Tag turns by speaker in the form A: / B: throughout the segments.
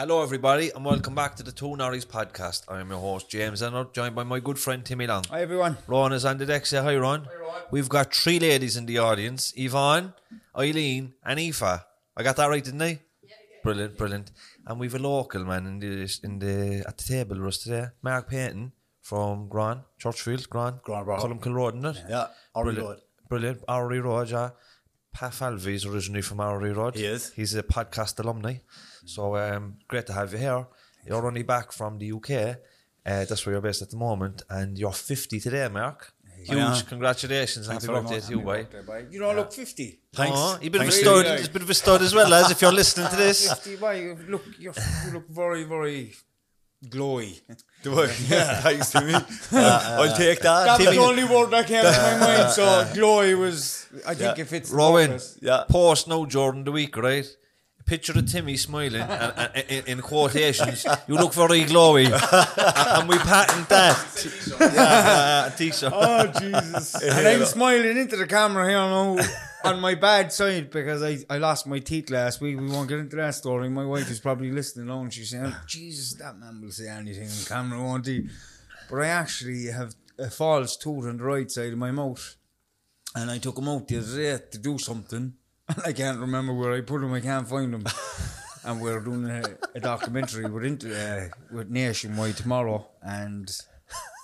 A: Hello, everybody, and welcome back to the Two Norries podcast. I am your host, James Ennis, joined by my good friend Timmy Long.
B: Hi everyone.
A: Ron is on the deck. Say hi, Ron. Hi, Ron. We've got three ladies in the audience Yvonne, Eileen, and Aoife. I got that right, didn't I? Yeah. Brilliant, brilliant. And we've a local man in the, in the at the table with us today, Mark Payton from Gran, Churchfield, Gran,
B: Gran Borough.
A: Columkill Road, isn't it?
B: Yeah, Orry
A: brilliant.
B: Road.
A: Brilliant. Orrery Road, yeah. Pat Falvey is originally from Orrery Road.
B: He is.
A: He's a podcast alumni. So um, great to have you here. You're only back from the UK. Uh, that's where you're based at the moment. And you're 50 today, Mark. Huge
B: Yeah.
A: congratulations. and
B: Thanks
A: Happy birthday to you, boy.
B: Happy birthday, boy. You don't look 50.
A: Thanks.
B: Thanks.
A: you're a bit of a
B: Thanks.
A: stud.
B: Really,
A: He's a bit of a stud as well, as if you're listening to this.
B: 50, boy. You look, you're, look very, very glowy.
C: Do I? Yeah, thanks to me. I'll take that.
B: That was
A: Timmy-
B: the only word that came to my mind. So glowy was, I think
C: Yeah.
B: if it's
A: Rowan,
C: Yeah.
A: post no Jordan the week, right? Picture of Timmy smiling and, and, in, in quotations. You look very glowy, and we patent that. yeah, yeah, t-shirt.
B: Oh Jesus! and I'm smiling into the camera here now on my bad side because I, I lost my teeth last week. We won't get into that story. My wife is probably listening now and she's saying, oh, "Jesus, that man will say anything on camera, won't he?" But I actually have a false tooth on the right side of my mouth, and I took him out the other day to do something, and I can't remember where I put them. I can't find them. And we're doing a, a documentary with, Int- uh, with Nationwide tomorrow, and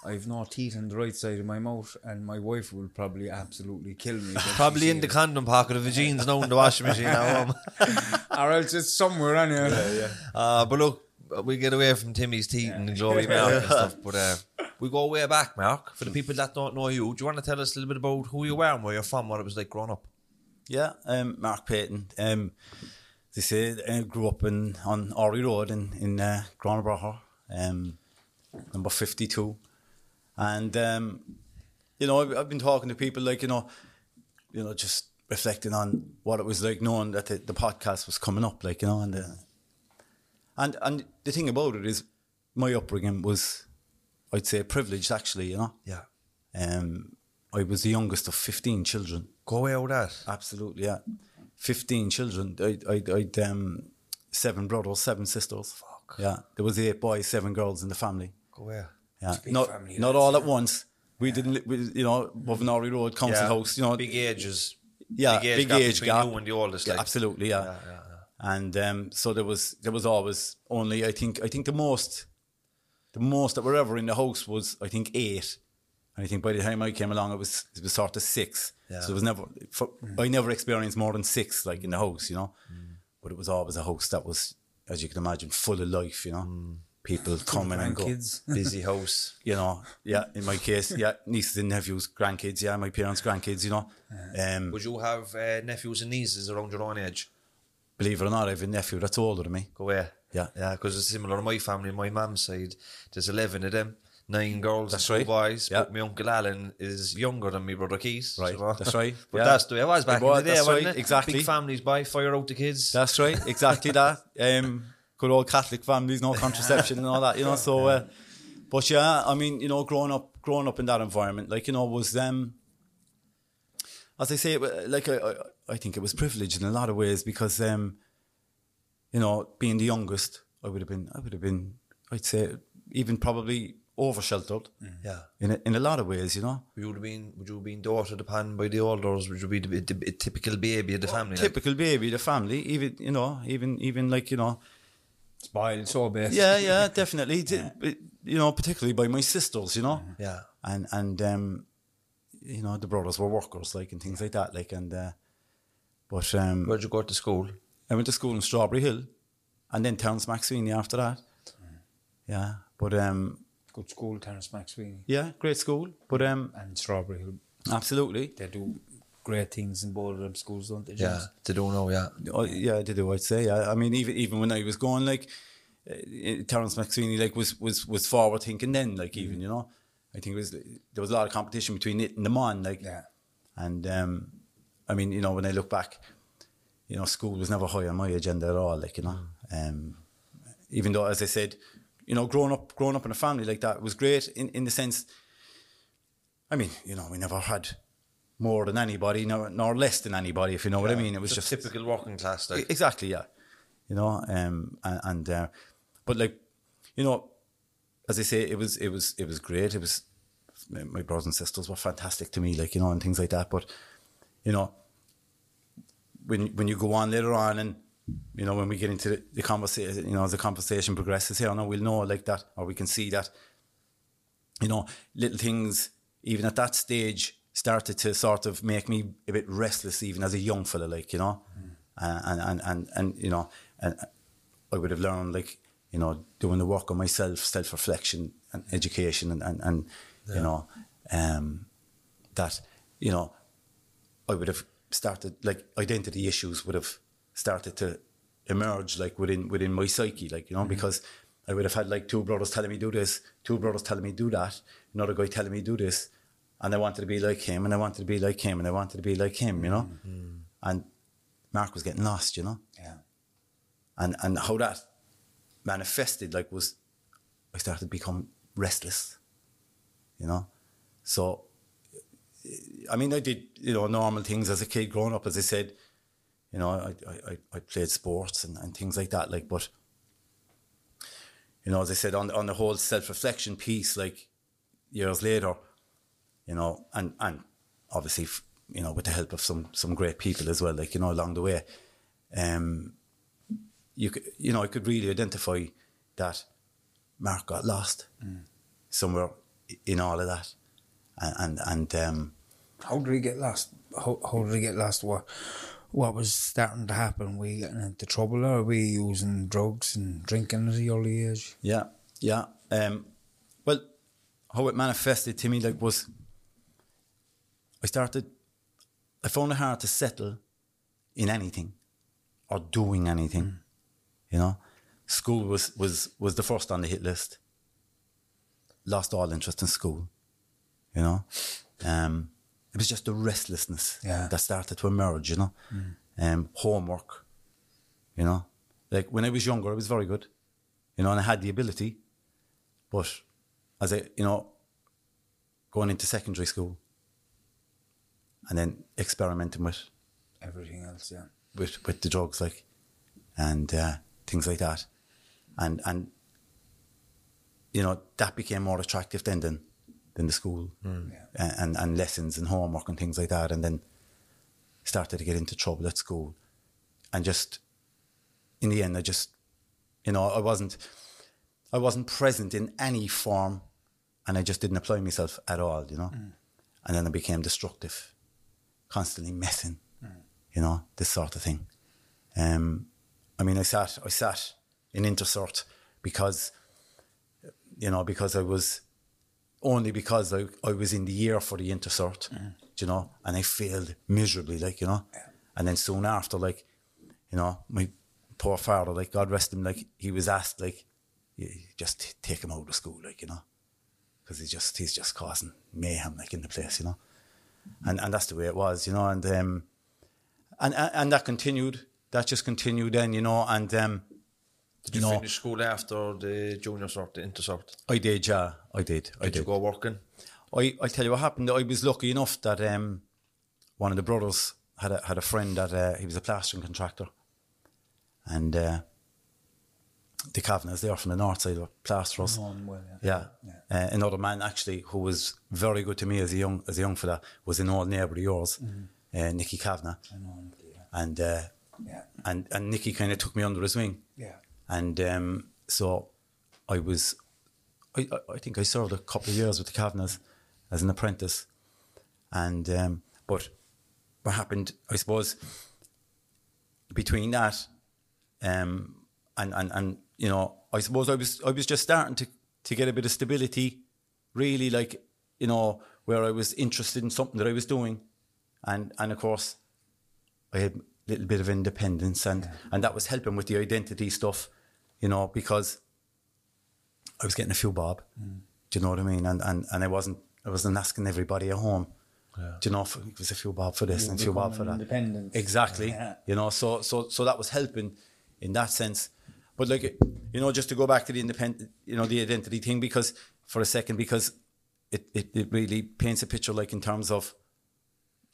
B: I've no teeth on the right side of my mouth, and my wife will probably absolutely kill me.
A: Probably in the
B: it.
A: condom pocket of the jeans now in the washing machine at home.
B: or else it's somewhere anyway.
A: Uh, but look, we get away from Timmy's teeth and the glowy Mark and stuff. But uh, we go way back, Mark. For the people that don't know you, do you want to tell us a little bit about who you were and where you're from, what it was like growing up?
C: Yeah, um, Mark Payton. Um, they say I grew up in on Ori Road in in uh, Granbrough, um, number fifty two, and um, you know I've, I've been talking to people like you know, you know just reflecting on what it was like knowing that the, the podcast was coming up, like you know, and the, and and the thing about it is my upbringing was, I'd say, privileged actually, you know.
A: Yeah.
C: Um, I was the youngest of fifteen children.
A: Go away with that.
C: Absolutely, yeah. Fifteen children. I, I, I'd um, seven brothers, seven sisters. Fuck. Yeah, there was eight boys, seven girls in the family.
A: Go away.
C: Yeah, not
B: family,
C: not all at once. We didn't, we, you know, above Norrie Road, Council
A: Yeah.
C: House. You know,
A: Big ages.
C: yeah,
A: big age
C: big
A: gap
C: age
A: between
C: gap.
A: you and the oldest,
C: Yeah,
A: like.
C: absolutely, yeah.
A: Yeah, yeah,
C: And um, so there was there was always only I think I think the most the most that were ever in the house was I think eight. And I think by the time I came along, it was it was sort of six.
A: Yeah.
C: So it was never. For, I never experienced more than six, like in the house, you know.
A: Mm.
C: But it was always a house that was, as you can imagine, full of life. You know,
A: Mm.
C: people coming and going.
B: Kids.
A: Busy house.
C: You know, yeah. In my case, yeah, nieces and nephews, grandkids. Yeah, my parents' grandkids. You know, um,
A: Would you have uh, nephews and nieces around your own age?
C: believe it or not, I have a nephew that's older than me.
A: Go away.
C: Yeah.
A: Yeah, because it's similar to my family. My mum's side, there's 11 of them. Nine girls
C: That's right.
A: boys.
C: Yeah.
A: But my uncle Alan is younger than my brother Keith.
C: Right, that's right.
A: but
C: Yeah.
A: that's the way it was back
C: It was,
A: in the day,
C: that's
A: wasn't
C: right,
A: it?
C: exactly.
A: Big families buy, fire out the kids.
C: That's right, exactly that. Um, good old Catholic families, no contraception and all that, you know. So, uh, but yeah, I mean, you know, growing up, growing up in that environment, like you know, was them. as I say, like I, I, I think it was privileged in a lot of ways because um, you know, being the youngest, I would have been, I would have been, I'd say, even probably over sheltered.
A: Yeah.
C: In a, in a lot of ways, you know.
A: Would you have been would you have been doted upon by the elders? Would you be the, the, the typical baby of the family? like?
C: Typical baby, of the family, even you know, even even like you know,
B: Spoiled so bad.
C: yeah, yeah, definitely. D- but, You know, particularly by my sisters, you know.
A: Yeah.
C: And and um, you know, the brothers were workers, like and things like that, like and. uh But um,
A: Where'd you go to school?
C: I went to school in Strawberry Hill, and then Terence MacSwiney after that. Yeah, but um,
B: Good school, Terence MacSwiney.
C: yeah, great school. But um,
B: And Strawberry Hill.
C: absolutely,
B: They do great things in both of them schools, don't they?
A: Yeah, they don't know. Yeah,
C: Oh, yeah, they do. I'd say. Yeah. I mean, even even when I was going, like uh, Terence MacSwiney, like was was was forward thinking then, like even you know, I think it was there was a lot of competition between it and the man, like
B: Yeah.
C: And um, I mean, you know, when I look back, you know, school was never high on my agenda at all. Like you know, um, even though, as I said, you know, growing up, growing up in a family like that was great in in the sense. I mean, you know, we never had more than anybody, nor, nor less than anybody, if you know what I mean. It was just
A: typical working class. Like.
C: Exactly, yeah. You know, um, and, and uh, but like, you know, as I say, it was it was it was great. It was my my brothers and sisters were fantastic to me, like you know, and things like that. But you know, when when you go on later on, and you know, when we get into the, the conversation, you know, as the conversation progresses here, I know we'll know like that, or we can see that. You know, little things, even at that stage, started to sort of make me a bit restless, even as a young fella, like you know, uh, and and and and you know, and I would have learned like you know doing the work on myself, self reflection and education, and and, and you know, um, that you know, I would have started like identity issues would have started to emerge like within within my psyche, like you know, mm-hmm. because I would have had like two brothers telling me do this, two brothers telling me do that, another guy telling me do this, and I wanted to be like him, and I wanted to be like him, and I wanted to be like him, you know, mm-hmm. and Mark was getting lost, you know,
B: Yeah.
C: and and how that manifested like was I started to become restless, you know, so I mean I did you know normal things as a kid growing up, as I said, you know I I, I- I played sports and, and things like that, like but you know as I said on on the whole self reflection piece, like years later, you know, and and obviously you know with the help of some some great people as well, like you know along the way, um, you could, you know I could really identify that Mark got lost somewhere in all of that, and and, and um,
B: How did he get lost? How, how did he get lost? What what was starting to happen? Were you getting into trouble or were you using drugs and drinking at the early age?
C: Yeah, yeah. Um, well, how it manifested to me like was I started. I found it hard to settle in anything or doing anything. You know, school was was was the first on the hit list. Lost all interest in school. You know, um, it was just the restlessness
B: Yeah.
C: that started to emerge. You know, um, homework. You know, like when I was younger, I was very good you know, and I had the ability. But as I, you know, going into secondary school and then experimenting with
B: Everything else, yeah.
C: with, with the drugs, like, and uh, things like that, and and you know that became more attractive then than than the school. Mm. And, and and lessons and homework and things like that, and then started to get into trouble at school, and just in the end, I just you know I wasn't I wasn't present in any form, and I just didn't apply myself at all, you know, mm. and then I became destructive, constantly messing mm. you know, this sort of thing. Um, I mean, I sat, I sat in Intercert because, you know, because I was, only because I, I was in the year for the Intercert, you know, and I failed miserably, like, you know. And then soon after, like, you know, my poor father, like, God rest him, like, he was asked, like, "You- you just take him out of school, like, you know, because he's just, he's just causing mayhem, like, in the place, you know. And, and that's the way it was, you know, and, um, and and that continued. That just continued then, you know. And um,
A: Did you
C: know,
A: finish school after the junior cert, the Intercert?
C: I did, yeah, I did, I
A: Did
C: did.
A: you go working?
C: I I tell you what happened. I was lucky enough that um, one of the brothers had a had a friend that uh, he was a plastering contractor, and uh, the Kavanaghs there from the north side of Plasters.
B: Known well,
C: yeah. Uh, another man actually who was very good to me as a young as a young fella was an old neighbour of yours, uh, Nicky Kavanagh. And uh,
B: Yeah.
C: and and Nicky kind of took me under his wing.
B: Yeah.
C: And um, so I was, I, I- think I served a couple of years with the Kavanaghs as an apprentice. And, um, but what happened, I suppose, between that, um, and, and, and, you know, I suppose I was, I was just starting to, to get a bit of stability, really like, you know, where I was interested in something that I was doing. And, and of course, I had a little bit of independence and, and that was helping with the identity stuff, you know, because I was getting a few bob.
B: Mm.
C: Do you know what I mean? And, and, and I wasn't I wasn't asking everybody at home. Do you know, for, it was a few bob for this
B: You
C: and a few bob for that.
B: independent.
C: Exactly.
B: Yeah.
C: You know, so so so that was helping in that sense. But like you know, just to go back to the independent, you know, the identity thing, because for a second, because it, it, it really paints a picture, like in terms of,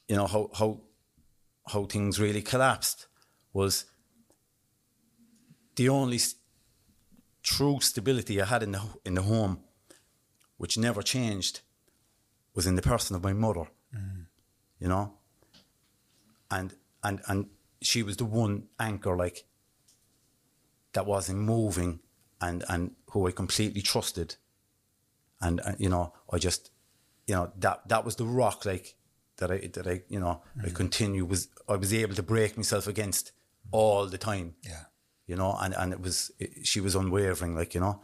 C: you know, how how how things really collapsed was the only s- true stability I had in the in the home, which never changed, was in the person of my mother. You know, and and and she was the one anchor like that wasn't moving, and and who I completely trusted, and, and you know I just you know that that was the rock like that I that I you know I mm. continue was I was able to break myself against all the time
B: Yeah.
C: You know, and, and it was, it, she was unwavering, like, you know,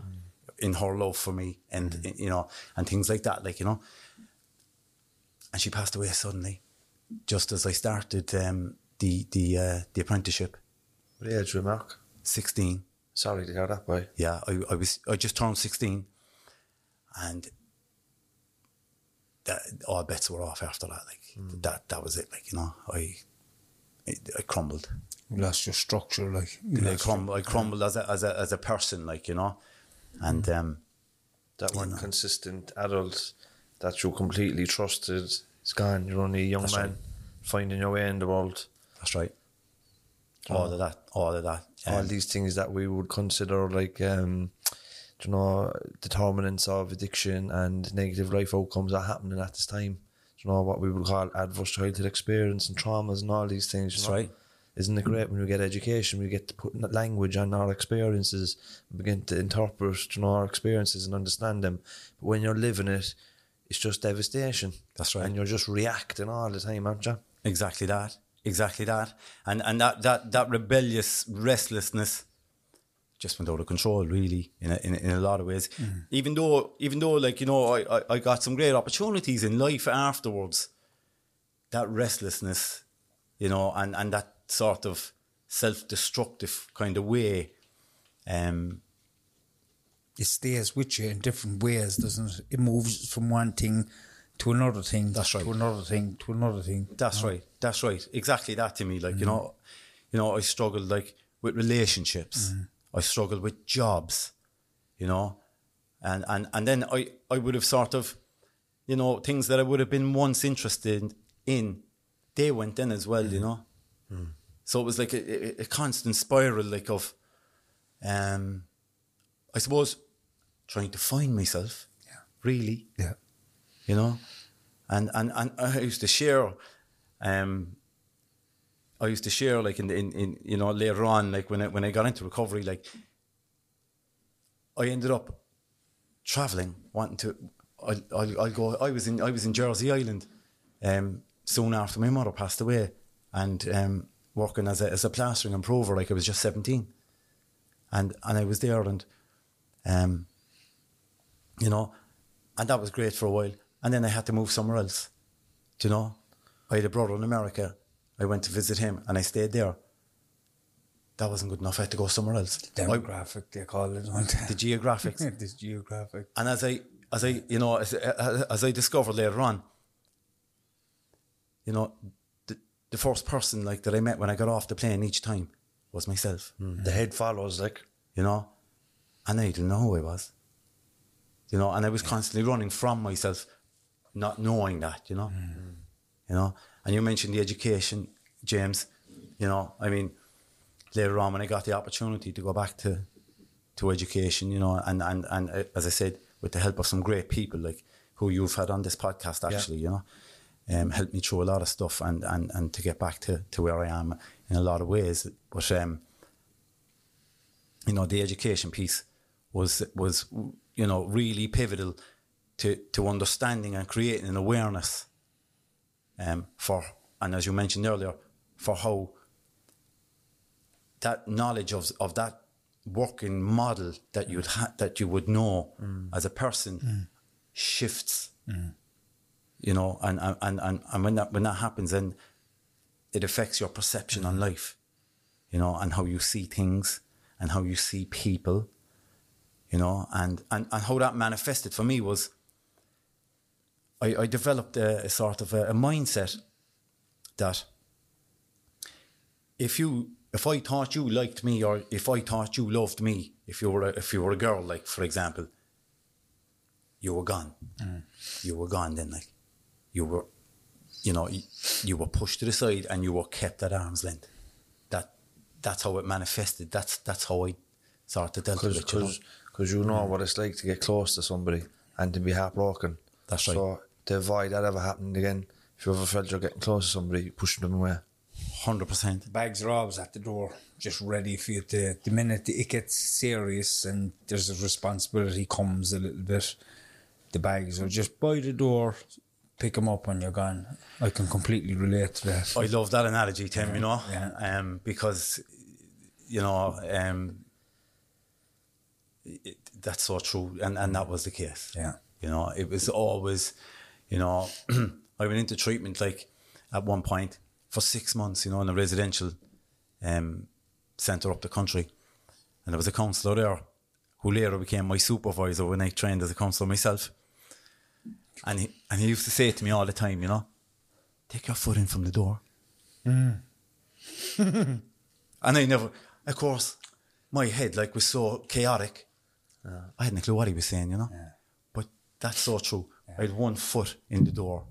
C: in her love for me and, you know, and things like that, like, you know. And she passed away suddenly, just as I started um, the, the, uh, the apprenticeship,
A: What age were you, Mark?
C: 16.
A: Sorry to hear that, boy.
C: Yeah, I, I was, I just turned 16 and that, all bets were off after that. Like, that, that was it. Like, you know, I, I, I crumbled.
B: You lost your structure, like. you
C: I
B: lost
C: crumbled, I crumbled as a, as a, as a person, like, you know, and, um,
A: That one consistent adult that you completely trusted is gone. You're only a young
C: That's
A: man
C: right.
A: finding your way in the world.
C: That's right. All of that, all of that.
A: All
C: Um,
A: these things that we would consider like, um, you know, determinants of addiction and negative life outcomes are happening at this time. You know what we would call adverse childhood experience and traumas and all these things. You
C: That's
A: know?
C: right.
A: Isn't it great when we get education, we get to put language on our experiences and begin to interpret you know, our experiences and understand them. But when you're living it, it's just devastation.
C: That's right.
A: And you're just reacting all the time, aren't you?
C: exactly that, exactly that, and and that that that rebellious restlessness just went out of control, really, in a, in, in a lot of ways. Mm. Even though, even though, like you know, I, I I got some great opportunities in life afterwards. That restlessness, you know, and and that sort of self-destructive kind of way, um,
B: it stays with you in different ways, doesn't it? It moves from one thing to another thing.
C: That's right.
B: To another thing, to another thing.
C: That's right. That's right. Exactly that to me. Like you mm-hmm. know, you know, I struggled like with relationships. Mm-hmm. I struggled with jobs. You know, and and and then I I would have sort of, you know, things that I would have been once interested in, they went in as well. You mm-hmm. know, so it was like a, a, a constant spiral, like of, um, I suppose, trying to find myself.
B: Yeah.
C: Really
B: Yeah.
C: you know, and and and I used to share, um, I used to share like in in, in you know later on like when I when I got into recovery like, I ended up traveling wanting to. I I I go. I was in I was in Jersey Island, um, soon after my mother passed away, and um, working as a as a plastering improver like I was just seventeen, and and I was there and, um, you know, and that was great for a while. And then I had to move somewhere else. Do you know? I had a brother in America. I went to visit him and I stayed there. That wasn't good enough. I had to go somewhere else. I-
B: Demographic, they call it.
C: the geographics.
B: this geographic.
C: and as I, as I, you know, as, as I discovered later on, you know, the, first person like that I met when I got off the plane each time was myself.
A: The head follows, like,
C: you know, and I didn't know who I was, you know, and I was constantly running from myself, not knowing that, you know, you know. And you mentioned the education, James. You know, I mean, later on when I got the opportunity to go back to to education, you know, and, and, and uh, as I said, with the help of some great people like who you've had on this podcast, actually, you know, um, helped me through a lot of stuff and, and, and to get back to, to where I am in a lot of ways. But, um, you know, the education piece was, was, you know, really pivotal to, to understanding and creating an awareness um, for, and as you mentioned earlier, for how that knowledge of of that working model that you'd ha- that you would know as a person shifts. You know, and and and and when that when that happens, then it affects your perception on mm-hmm. life. You know, and how you see things and how you see people. You know, and and and how that manifested for me was. I, I developed a, a sort of a, a mindset that if you if I thought you liked me or if I thought you loved me, if you were a, if you were a girl, like for example, you were gone. Mm. You were gone then, like you were, you know, you, you were pushed to the side and you were kept at arm's length. That that's how it manifested. That's that's how I started of dealt with it. You know?
A: Because you know mm. what it's like to get close to somebody and to be heartbroken.
C: That's right.
A: So to avoid that ever happening again, if you ever felt you're getting close to somebody, pushing them away.
C: Hundred percent.
B: Bags are always at the door, just ready for you to. The minute it gets serious and there's a responsibility comes a little bit, the bags are just by the door. Pick them up when you're gone. I can completely relate to that.
C: I love that analogy, Tim. You know,
B: Yeah.
C: um, because you know um, it, that's so true, and and that was the case.
B: Yeah.
C: you know, it was always, you know, I went into treatment like at one point for six months, you know, in a residential um, centre up the country, and there was a counsellor there who later became my supervisor when I trained as a counsellor myself. And he, and he used to say to me all the time, you know, take your foot in from the door. Mm. and I never, of course, my head like was so chaotic. I hadn't a clue what he was saying, you know. But that's so true. I had one foot in the door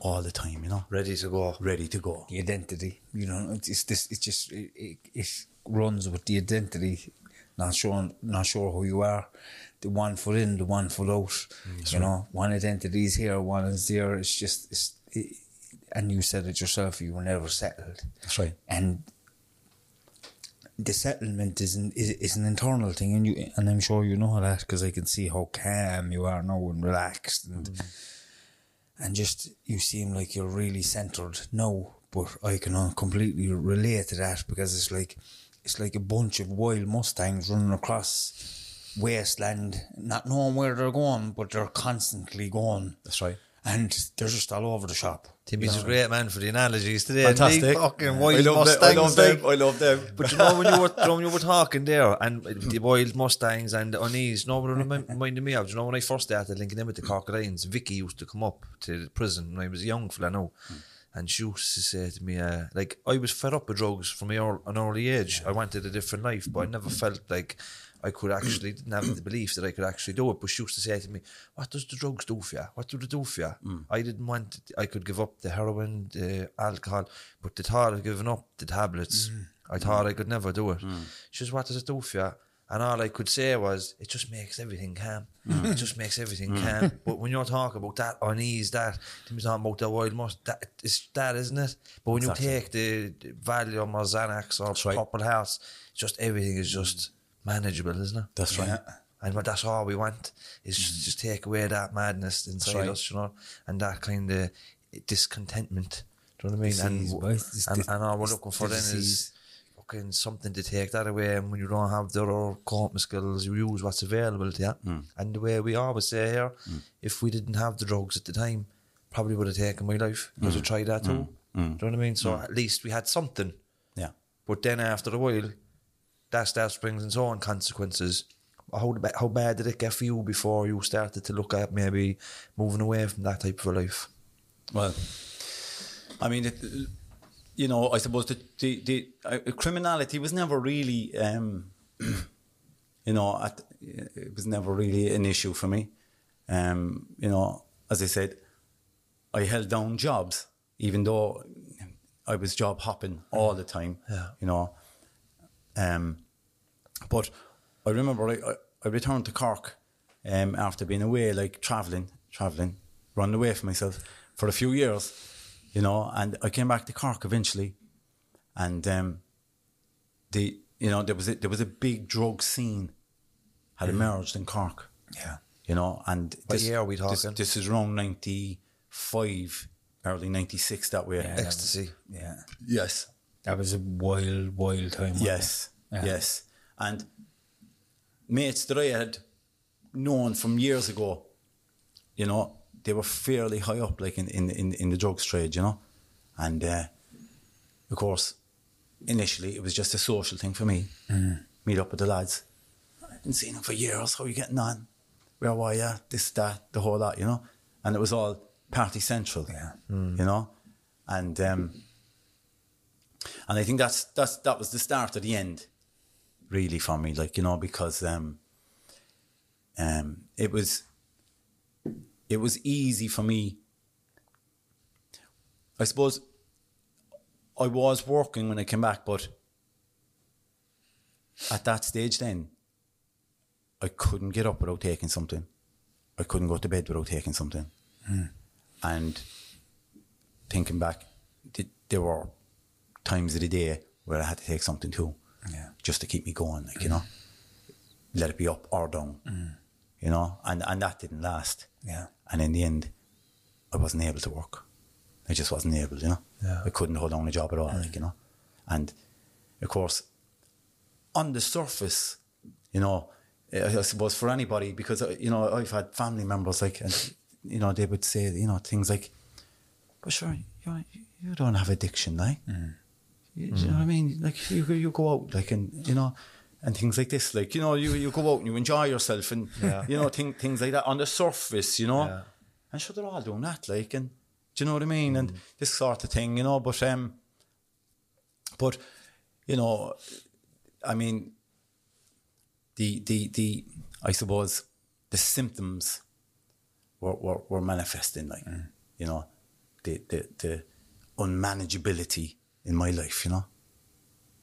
C: all the time, you know,
A: Ready to go.
C: ready to go.
B: the identity. You know, it's, it's this. It's just it, it, it runs with the identity. Not sure, not sure who you are. The one foot in, the one foot out. Mm, you know, one identity is here, one is there. It's just, it's, it, and you said it yourself. You were never settled.
C: That's right.
B: And the settlement is an is, is an internal thing, and you and I'm sure you know that because I can see how calm you are now and relaxed and mm. and just you seem like you're really centered now. But I can completely relate to that because it's like it's like a bunch of wild mustangs running across wasteland, not knowing where they're going, but they're constantly going.
C: That's right.
B: And they're just all over the shop.
A: Timmy's a great man for the analogies today.
C: Fantastic.
A: Fucking
C: I
A: wild
C: love them. I love them. I love them.
A: But you know when you were when you were talking there and the wild Mustangs and the unease, no one remi- reminded me of. Do you know when I first started linking in with the Cork Lions, Vicky used to come up to the prison when I was a young fella now. And she used to say to me, uh, like, I was fed up with drugs from an early age. I wanted a different life, but I never felt like I could actually, didn't have the belief that I could actually do it. But she used to say to me, What does the drugs do for you? What do they do for you? Mm. I didn't want, I could give up the heroin, the alcohol, but the thought of giving up the tablets, mm. I thought mm. I could never do it. She says, What does it do for you? And all I could say was, it just makes everything calm. It just makes everything calm. But when you're talking about that unease, that, Tim's talking about the wild must, that is that, isn't it? But when
C: Exactly.
A: you take the, the Valium or Xanax or
C: right.
A: Purple Hearts, just everything is just manageable, isn't it?
C: That's right.
A: And what that's all we want is mm. just, just take away that madness inside
C: right.
A: us, you know, and that kind of discontentment. Do you know what I mean?
B: Disease,
A: and.
B: It's
A: and, and all we're looking for
B: the
A: then is fucking something to take that away. And when you don't have the other coping skills, you use what's available to you. Mm. And the way we always say here, mm. if we didn't have the drugs at the time, probably would have taken my life because I tried that too. Do you know what I mean? So at least we had something.
C: Yeah.
A: But then after a while, that starts brings its own consequences. How, how bad did it get for you before you started to look at maybe moving away from that type of a life?
C: Well, I mean, it, you know, I suppose the the, the uh, criminality was never really, um, you know, at, it was never really an issue for me. Um, you know, as I said, I held down jobs, even though I was job hopping all the time.
A: Yeah.
C: You know, um, but I remember I, I, returned to Cork um, after being away, like traveling, traveling, running away from myself for a few years, you know. And I came back to Cork eventually, and um, the you know there was a, there was a big drug scene had emerged in Cork.
B: Yeah.
C: you know. And
A: What year are we
C: This,
A: talking?
C: this is around ninety five, early ninety six that way.
A: Ecstasy.
B: Yeah.
C: Yes,
B: That was a wild, wild time.
C: Yes.
B: Yeah.
C: yes. And mates that I had known from years ago, you know, they were fairly high up, like in in in, in the drugs trade, you know, and uh, of course, initially it was just a social thing for me. Meet up with the lads. I hadn't seen them for years. How are you getting on? Where were you? This, that, the whole lot, you know. And it was all party central.
B: Yeah.
C: You know, and um, and I think that's that's that was the start of the end, really for me. Like you know, because um, um, it was it was easy for me. I suppose I was working when I came back, but at that stage then, I couldn't get up without taking something. I couldn't go to bed without taking something. And thinking back, th- there were times of the day where I had to take something too,
B: Yeah.
C: just to keep me going, like you mm. know, let it be up or down, mm. you know, and and that didn't last.
B: Yeah.
C: And in the end, I wasn't able to work. I just wasn't able, you know.
A: Yeah.
C: I couldn't hold down a job at all, like mm. you know, and of course, on the surface, you know, I suppose for anybody, because, uh, you know, I've had family members like, and, you know, they would say, you know, things like, but sure, you, you don't have addiction, like. You, do you know what I mean? Like, you, go- you go out, like, and, you know, and things like this, like, you know, you, you go out and you enjoy yourself and, you know, thing, things like that on the surface, you know.
A: Yeah.
C: And sure, they're all doing that, like, and, do you know what I mean? And this sort of thing, you know, but, um, but, you know, I mean, the the the I suppose the symptoms were were, were manifesting like you know the, the the unmanageability in my life you know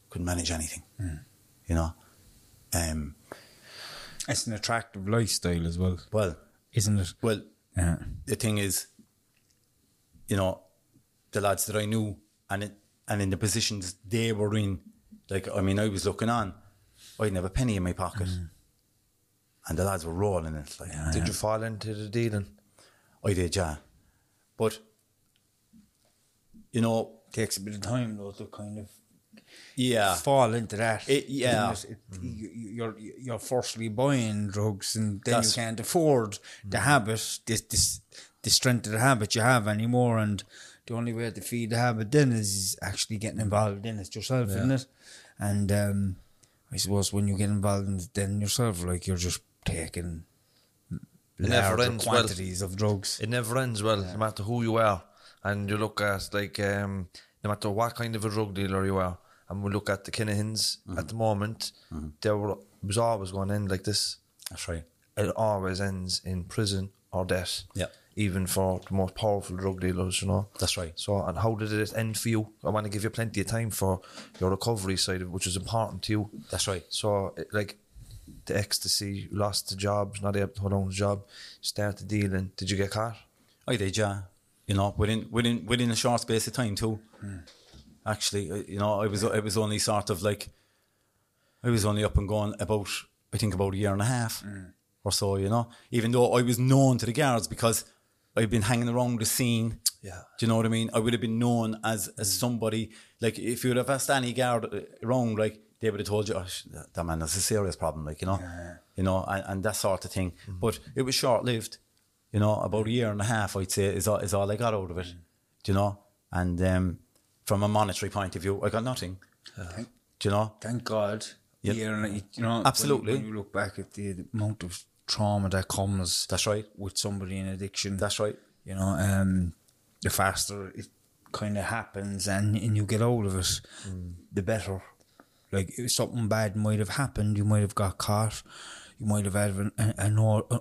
C: couldn't manage anything you know um
B: It's an attractive lifestyle as well,
C: well
B: isn't it?
C: well
B: Yeah.
C: the thing is you know the lads that I knew and it, and in the positions they were in like I mean I was looking on I didn't have a penny in my pocket and the lads were rolling it like
A: Did you fall into the dealing?
C: I did, yeah. But you know,
B: Takes a bit of time though to kind of
C: yeah,
B: fall into that.
C: It- yeah.
B: It? You- you're you're firstly buying drugs, and then
C: That's-
B: you can't afford the habit, this this the strength of the habit you have anymore. And the only way to feed the habit then is actually getting involved in it yourself, isn't it? And um, I suppose when you get involved in it then yourself, like you're just taking
A: It never ends well.
B: quantities of drugs.
A: It never ends well, no matter who you are. And you look at like um, no matter what kind of a drug dealer you are, and we look at the Kinahans at the moment, they were it was always going to end like this.
C: that's right.
A: It always ends in prison or death.
C: Yeah.
A: Even for the most powerful drug dealers, you know.
C: That's right.
A: So, and how did it end for you? I want to give you plenty of time for your recovery side, of which is important to you.
C: That's right.
A: So, it- like the ecstasy, lost the job, not able to hold on to the job, started dealing. Did you get caught?
C: I did, yeah. You know, within within within a short space of time too. Actually, uh, you know, I was I was only sort of like, I was only up and going about I think about a year and a half or so. You know, even though I was known to the guards because I'd been hanging around the scene.
A: Yeah.
C: Do you know what I mean? I would have been known as as somebody like if you would have asked any guard uh, around, like they would have told you, oh, that, man has a serious problem, like you know, you know, and, and that sort of thing. But it was short lived, you know, about a year and a half, I'd say, is all, is all I got out of it, do you know? And um, from a monetary point of view, I got nothing. do you know?
B: Thank God.
C: Yep.
B: Yeah, and you know, when-
C: Absolutely.
B: When, you look back at the, the amount of trauma that comes,
C: That's right.
B: with somebody in addiction.
C: That's right.
B: You know, um, the faster it kind of happens and, and you get out of it, the better. Like if something bad might have happened, you might have got caught, you might have had an, an, an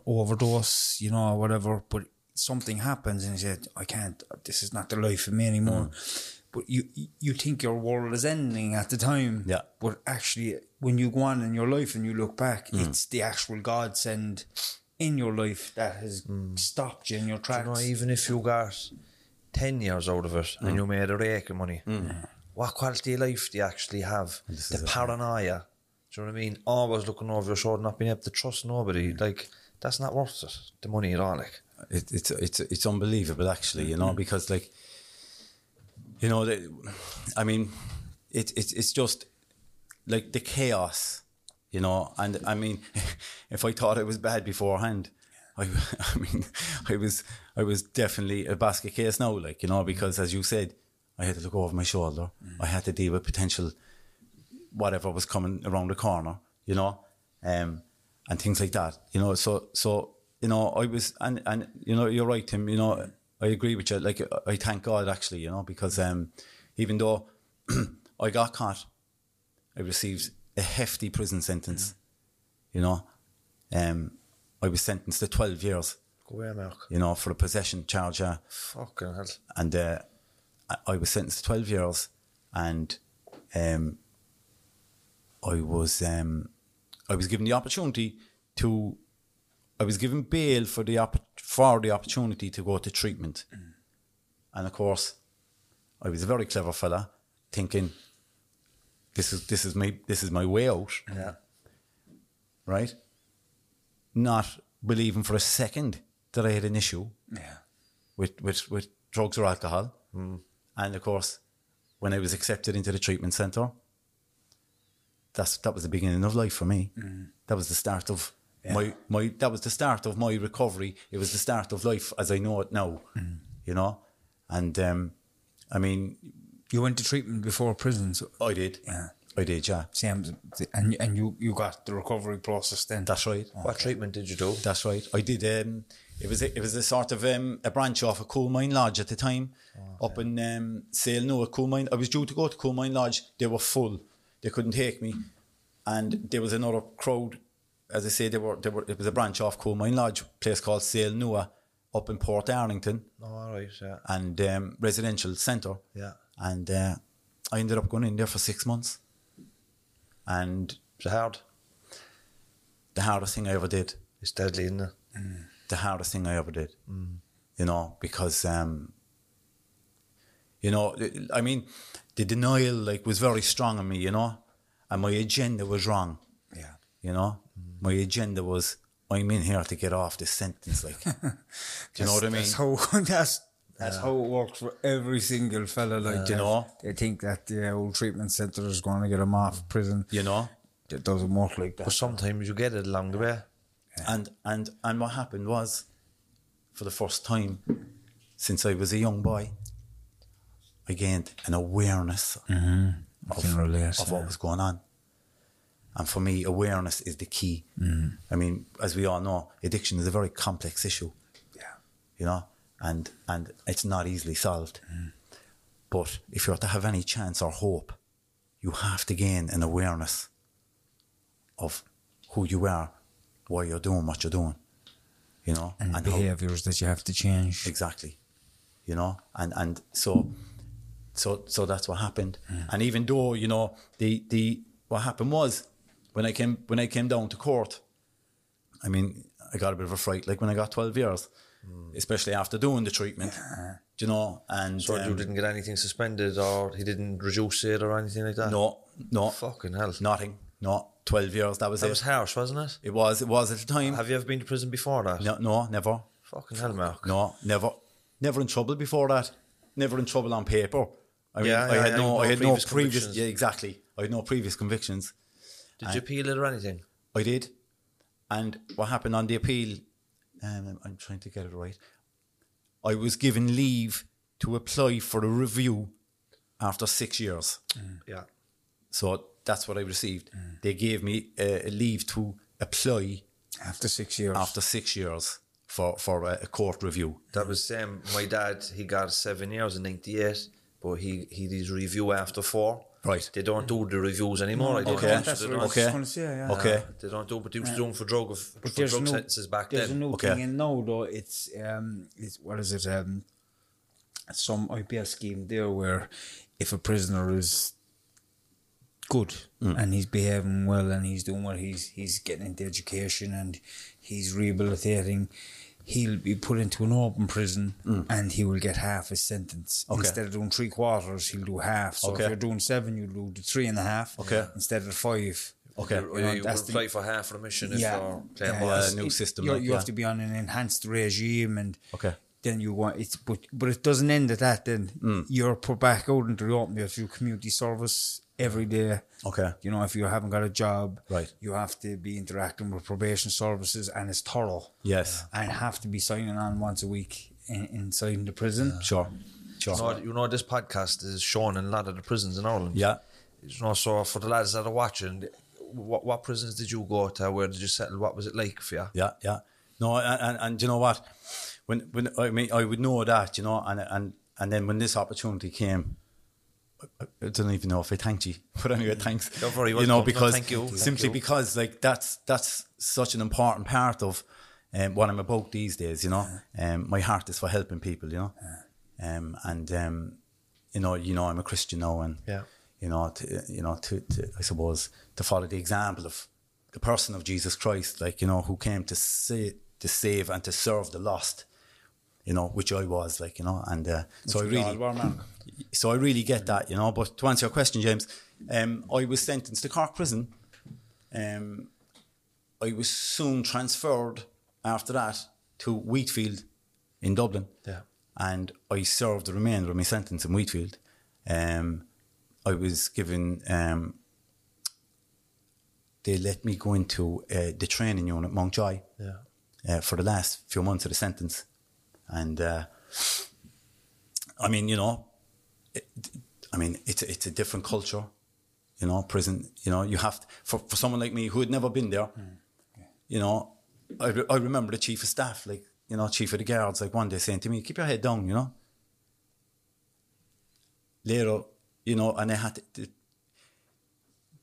B: overdose, you know, or whatever. But something happens and you said, "I can't. This is not the life for me anymore." but you you think your world is ending at the time.
C: Yeah.
B: But actually, when you go on in your life and you look back,
A: Mm.
B: it's the actual godsend in your life that has stopped you in your tracks.
A: Mm. You know, even if you got 10 years out of it and you made a rake of money, what quality of life do you actually have? The
C: paranoia. it.
A: Do you know what I mean? Always looking over your shoulder, not being able to trust nobody. Mm. Like, that's not worth it, the money at all. Like,
C: it, it's it's it's unbelievable actually you know mm-hmm. because like you know the, I mean it, it's it's just like the chaos you know and I mean if I thought it was bad beforehand I, I mean I was I was definitely a basket case now like you know because as you said I had to look over my shoulder mm. I had to deal with potential whatever was coming around the corner, you know, um, and things like that, you know. So, so you know, I was, and and you know, you're right, Tim. You know, I agree with you. Like, I thank God actually, you know, because um, even though I got caught, I received a hefty prison sentence. You know, um, I was sentenced to twelve years.
A: go away, Mark.
C: You know, for a possession charge. Uh,
A: Fucking hell.
C: and uh, I- was sentenced to 12 years and um, I was um, I was given the opportunity to I was given bail for the opp- for the opportunity to go to treatment and of course I was a very clever fella thinking this is this is my this is my way out
A: Yeah.
C: right not believing for a second that I had an issue
B: yeah.
C: with, with, with drugs or alcohol. And of course, when I was accepted into the treatment centre, that's that was the beginning of life for me. That was the start of my my that was the start of my recovery. It was the start of life as I know it now. You know? And um I mean
B: You went to treatment before prison, so
C: I did.
B: Yeah.
C: I did, yeah.
B: same, and and you you got the recovery process then.
C: That's right.
A: What treatment did you do?
C: That's right. I did. Um, it was a, it was a sort of um, a branch off of Coolmine Lodge at the time, up in um, Sale No, a Coolmine. I was due to go to Coolmine Lodge. They were full. They couldn't take me, and there was another crowd. As I say, they were, they were. It was a branch off Coolmine Lodge, place called Sale Noah, up in Portarlington,
A: Oh, all right, yeah.
C: and um, residential centre.
A: Yeah.
C: And uh, I ended up going in there for six months, and
A: It's hard.
C: the hardest thing I ever did.
A: It's deadly, isn't it?
C: the hardest thing I ever did. You know, because um, you know, I mean, the denial like was very strong on me. You know, and my agenda was wrong.
B: yeah.
C: You know, my agenda was I'm in here to get off this sentence. Like, do you know what I mean?
B: That's how that's that's how it works for every single fella. Like
C: you
B: they-
C: know?
B: they think that the uh, old treatment centre is going to get them off prison.
C: You know,
B: It doesn't work like that.
A: But sometimes you get it along the way.
C: and and and what happened was, for the first time since I was a young boy, I gained an awareness
B: can mm-hmm. relate.
C: of what was going on. And for me, awareness is the key. Mm-hmm. I mean, as we all know, addiction is a very complex issue,
B: yeah.
C: you know, and and it's not easily solved. Mm-hmm. But if you're to have any chance or hope, you have to gain an awareness of who you are, why you're doing what you're doing, you know,
B: And,
C: how-
B: behaviours that you have to change.
C: Exactly. You know, and and so so so that's what happened. And even though, you know, the the what happened was when I came when I came down to court, I mean, I got a bit of a fright like when I got twelve years. Especially after doing the treatment. Do you know? And
A: So you
C: um,
A: didn't get anything suspended or he didn't reduce it or anything like that?
C: No, no.
A: Fucking hell.
C: Nothing. No. Twelve years, that was
A: That
C: it.
A: was harsh, wasn't it?
C: it was it was at the time.
A: Have you ever been to prison before that?
C: no, no, never.
A: Fucking hell, Mark.
C: No, never, never in trouble before that. Never in trouble on paper. I mean,
A: Yeah,
C: I had no, I had no
A: previous.
C: Yeah, exactly. I had no previous convictions.
A: Did you appeal it or anything?
C: I did, and what happened on the appeal? Um, I'm trying to get it right. I was given leave to apply for a review after six years.
A: Yeah.
C: So that's what I received. They gave me uh, a leave to apply
B: After six years.
C: after six years for for a, a court review.
A: That was same. My dad, he got seven years in '98, but he he did review after four.
C: Right.
A: They don't do the reviews anymore. I
C: Okay.
A: don't they don't.
C: Okay.
B: say, yeah.
C: Okay.
A: They don't do, but they used to do them for drug of for
B: there's
A: drug
B: no-
A: sentences back
B: There's
A: then.
B: a new
C: Okay.
B: thing in now, though. It's um, it's what is it? Um, some IPL scheme there where if a prisoner is good and he's behaving well and he's doing well, he's he's getting into education and he's rehabilitating. He'll be put into an open prison and he will get half his sentence.
C: Okay.
B: Instead of doing three quarters, he'll do half. So
C: Okay.
B: if you're doing seven, you'll do the three and a half
C: Okay.
B: instead of five.
C: Okay.
A: You,
B: You know,
A: you
B: that's
A: will
B: the-
A: apply for half remission if
B: Yeah,
A: you're playing
B: yeah,
A: ball.
C: yeah. new
B: it-
C: system,
B: you're-
C: like,
B: you
C: yeah.
B: have to be on an enhanced regime, and
C: Okay.
B: then you want it's but but it doesn't end at that. Then
C: Mm.
B: you're put back out into the open. You have to do community service every day.
C: Okay.
B: You know, if you haven't got a job,
C: Right.
B: you have to be interacting with probation services, and it's thorough.
C: Yes.
B: and have to be signing on once a week in, inside the prison.
C: Sure. Sure.
A: You know, you know, this podcast is shown in a lot of the prisons in Ireland.
C: Yeah.
A: You know, so for the lads that are watching, what, what prisons did you go to? Where did you settle? What was it like for you?
C: Yeah, yeah. No, and, and, and you know what? When when I mean I would know that, you know, and and and then when this opportunity came, I, don't even know if I thanked you, but anyway, thanks. You know.
A: No,
C: because
A: thank you.
C: simply because like that's that's such an important part of um, what I'm about these days. You know, um, my heart is for helping people. You know, um, and um, you know, you know, I'm a Christian now, and
A: Yeah.
C: you know, to, you know, to, to I suppose to follow the example of the person of Jesus Christ, like you know, who came to save, to save and to serve the lost, you know, which I was, like you know, and uh, so I
B: Which we all
C: really. So I really get that, you know. But to answer your question, James, um, I was sentenced to Cork prison. Um, I was soon transferred after that to Wheatfield in Dublin.
A: Yeah.
C: And I served the remainder of my sentence in Wheatfield. Um, I was given, um, they let me go into uh, the training unit, Mountjoy,
A: Yeah.
C: uh, for the last few months of the sentence. And uh, I mean, you know, it, I mean, it's a, it's a different culture, you know, prison. You know, you have to, for for someone like me who had never been there. Mm. You know, I re- I remember the chief of staff, like you know, chief of the guards, like one day saying to me, "Keep your head down," you know. Later, you know, and I had to, to-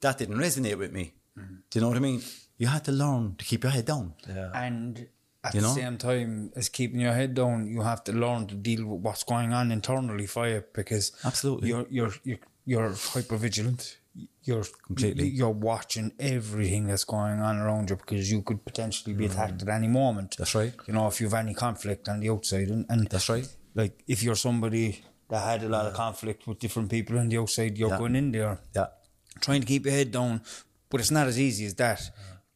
C: that didn't resonate with me. Mm. Do you know what I mean? You had to learn to keep your head down.
A: Yeah.
B: And at
C: You
B: the same time as keeping your head down, you have to learn to deal with what's going on internally for you because
C: Absolutely.
B: you're you're you're, you're hyper vigilant. You're
C: Completely.
B: You're watching everything that's going on around you because you could potentially be attacked at any moment.
C: Mm. That's right.
B: You know, if you've any conflict on the outside, and, and
C: That's right.
B: Like if you're somebody that had a lot of conflict with different people on the outside, you're
C: Yeah.
B: going in there
C: Yeah.
B: trying to keep your head down, but it's not as easy as that.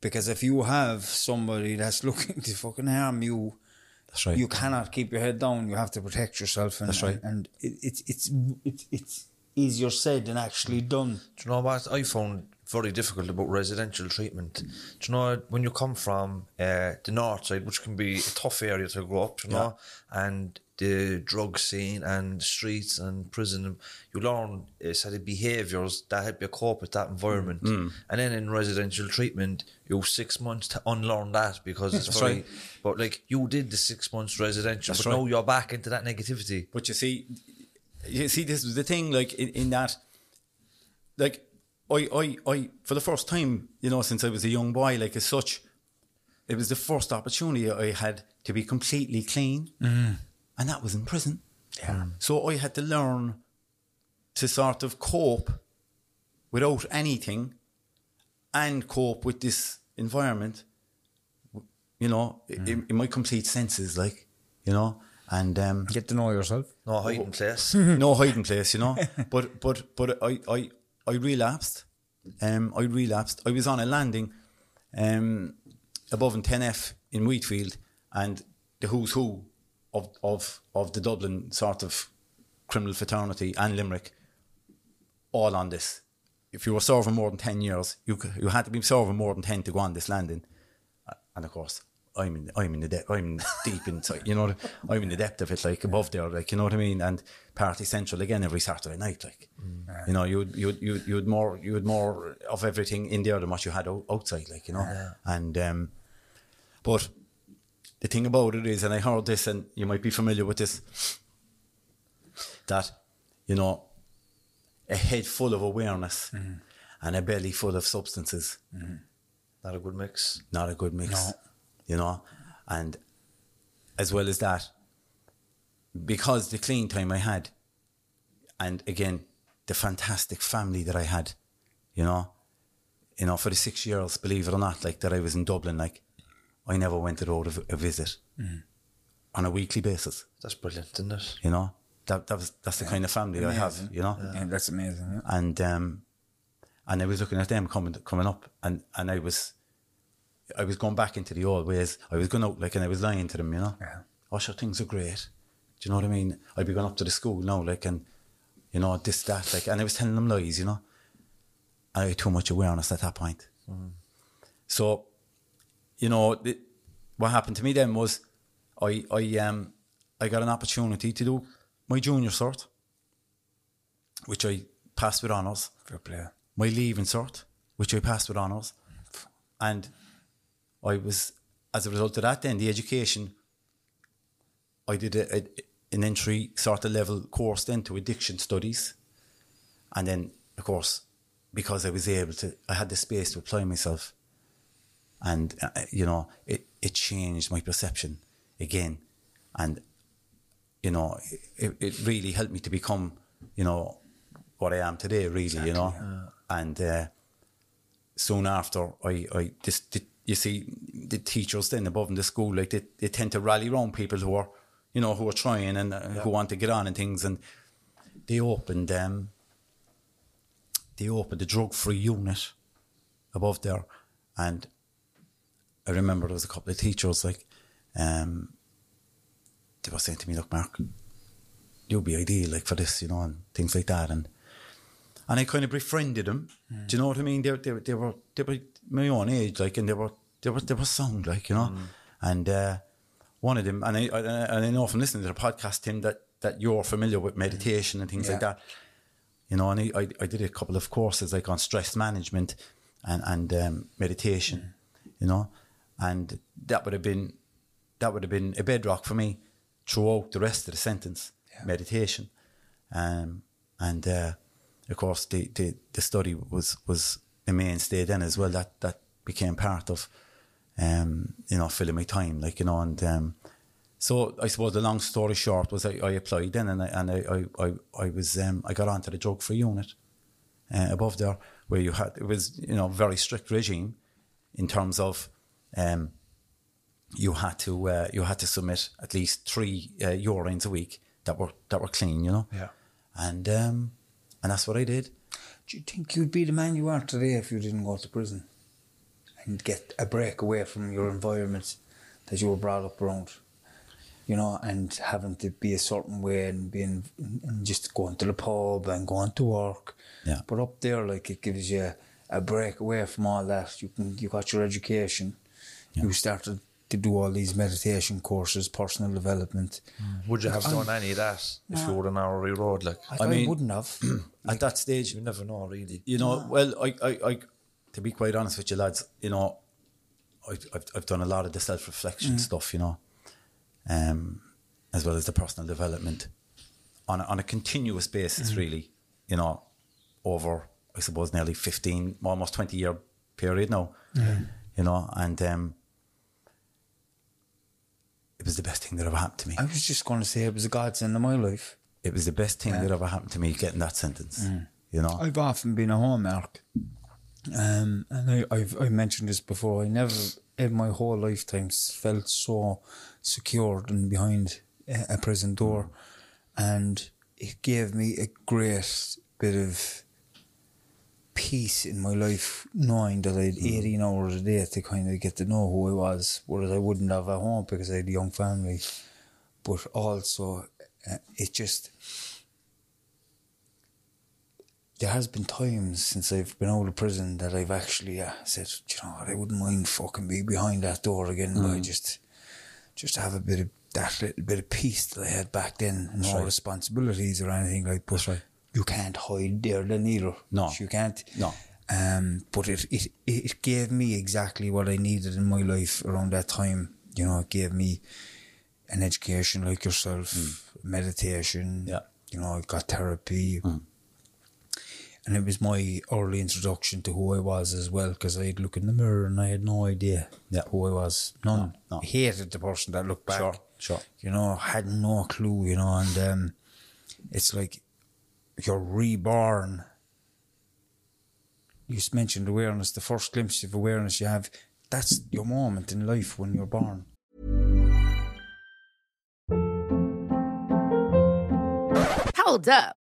B: Because if you have somebody that's looking to fucking harm you,
C: That's right.
B: you cannot keep your head down. You have to protect yourself. And,
C: That's right.
B: And, it, it's it's it's it's easier said than actually done.
A: Do you know what I found very difficult about residential treatment? Do you know when you come from uh, the north side, which can be a tough area to grow up, you know, and the drug scene and streets and prison, you learn uh, sort of behaviours that help you cope with that environment.
C: Mm.
A: And then in residential treatment, you have six months to unlearn that because it's very.
C: right.
A: But like you did the six months residential,
C: That's
A: but now you're back into that negativity.
C: But you see, you see, this was the thing. Like in, in that, like I, I, I, for the first time, you know, since I was a young boy, like as such, it was the first opportunity I had to be completely clean, and that was in prison. Yeah. So I had to learn to sort of cope without anything, and cope with this environment. You know, in, in my complete senses, like you know, and um,
B: Get to know yourself.
A: No hiding place.
C: no hiding place, you know. But but but I I I relapsed. Um, I relapsed. I was on a landing, um, above in 10F in Wheatfield, and the who's who of of of the Dublin sort of criminal fraternity and Limerick, all on this. If you were serving more than 10 years, you you had to be serving more than 10 to go on this landing. And of course, I'm in, I'm in the depth, I'm deep inside, you know, I'm in the depth of it, like above there, like, you know what I mean? And Party Central again every Saturday night, like, you know, you would, you would, you would, you would more, you had more of everything in there than what you had outside, like, you know? And, um, but the thing about it is, and I heard this, and you might be familiar with this, that, you know, a head full of awareness mm-hmm. and a belly full of substances mm-hmm.
A: Not a good mix.
C: not a good mix.
B: No.
C: You know? And as well as that, because the clean time I had, and again, the fantastic family that I had, you know, you know, for the six years, believe it or not, like that I was in Dublin, like I never went to road a, a visit on a weekly basis.
A: That's brilliant, isn't it?
C: You know, that that was that's the kind of family I have. You know,
B: Yeah, that's amazing. Yeah.
C: and um, and I was looking at them coming coming up, and and I was, I was going back into the old ways. I was going out like, and I was lying to them, you know.
B: Yeah.
C: Oh, sure, things are great. Do you know what I mean? I'd be going up to the school now, like, and you know this that, like, and I was telling them lies, you know. I had too much awareness at that point. So, you know, the, what happened to me then was, I I um I got an opportunity to do my junior cert, which I passed with honours
B: Fair play.
C: my leaving cert, which I passed with honours. And I was, as a result of that, then the education, I did a, a, an entry sort of level course then to addiction studies. And then, of course, because I was able to, I had the space to apply myself. And, uh, you know, it, it changed my perception again. And, you know, it, it really helped me to become, you know, what I am today, really, you know. And uh, soon after, I, I just, the, you see, the teachers then above in the school, like they, they tend to rally around people who are, you know, who are trying and uh, who want to get on and things. And they opened, um, they opened the drug-free unit above there, and I remember there was a couple of teachers like, um, they were saying to me, "Look, Mark, you'll be ideal like for this, you know, and things like that." And and I kind of befriended them. Do you know what I mean? They they they were they were my own age, like, and they were they were they were sound, like, you know. And uh, one of them, and I, I and I know from listening to the podcast, Tim, that that you're familiar with meditation and things like that. You know, and I, I I did a couple of courses like on stress management and and um, meditation. You know, and that would have been that would have been a bedrock for me throughout the rest of the sentence meditation. Um, and uh, of course the, the, the study was was a mainstay then as well. That that became part of um, you know filling my time like you know and um, so I suppose the long story short was I, I applied then and I and I I, I, I was um, I got onto the drug free unit uh, above there where you had it was you know very strict regime in terms of um, you had to uh, you had to submit at least three uh, urines a week that were that were clean, you know.
A: Yeah.
C: And um, and that's what I did.
B: Do you think you'd be the man you are today if you didn't go to prison and get a break away from your environment that you were brought up around? You know, and having to be a certain way and being and just going to the pub and going to work.
C: Yeah.
B: But up there, like it gives you a break away from all that. You can you got your education. You started to do all these meditation courses, personal development.
A: Would you have done any of that if you were on our road? Like,
B: I,
C: mean-
B: wouldn't have.
C: At that stage,
A: you never know, really.
C: you know, well, I, I, I, to be quite honest with you, lads, you know, I, I've, I've done a lot of the self reflection stuff, you know, um, as well as the personal development on a, on a continuous basis, really, you know, over I suppose nearly fifteen, almost twenty year period now, you know, and um, it was the best thing that ever happened to me.
B: I was just going to say it was a godsend in my life.
C: It was the best thing that ever happened to me getting that sentence, you know.
B: I've often been a hallmark, Um, and I, I've I mentioned this before. I never in my whole lifetime felt so secured and behind a, a prison door, and it gave me a great bit of peace in my life, knowing that I had eighteen hours a day to kind of get to know who I was, whereas I wouldn't have at home because I had a young family. But also, uh, it just there has been times since I've been out of prison that I've actually uh, said, "Do you know what, I wouldn't mind fucking be behind that door again, but I just, just have a bit of that little bit of peace that I had back then, no responsibilities or anything like. But you can't hide there then either.
C: No.
B: you can't.
C: No.
B: Um, but it, it it gave me exactly what I needed in my life around that time. You know, it gave me an education like yourself, meditation.
C: Yeah.
B: You know, I got therapy. And it was my early introduction to who I was as well, because I'd look in the mirror and I had no idea
C: Yeah.
B: who I was. None.
C: No, no.
B: I hated the person that looked back.
C: Sure, Sure.
B: You know, had no clue. You know, and um, it's like you're reborn. You mentioned awareness. The first glimpse of awareness you have. That's your moment in life when you're born.
D: Hold up.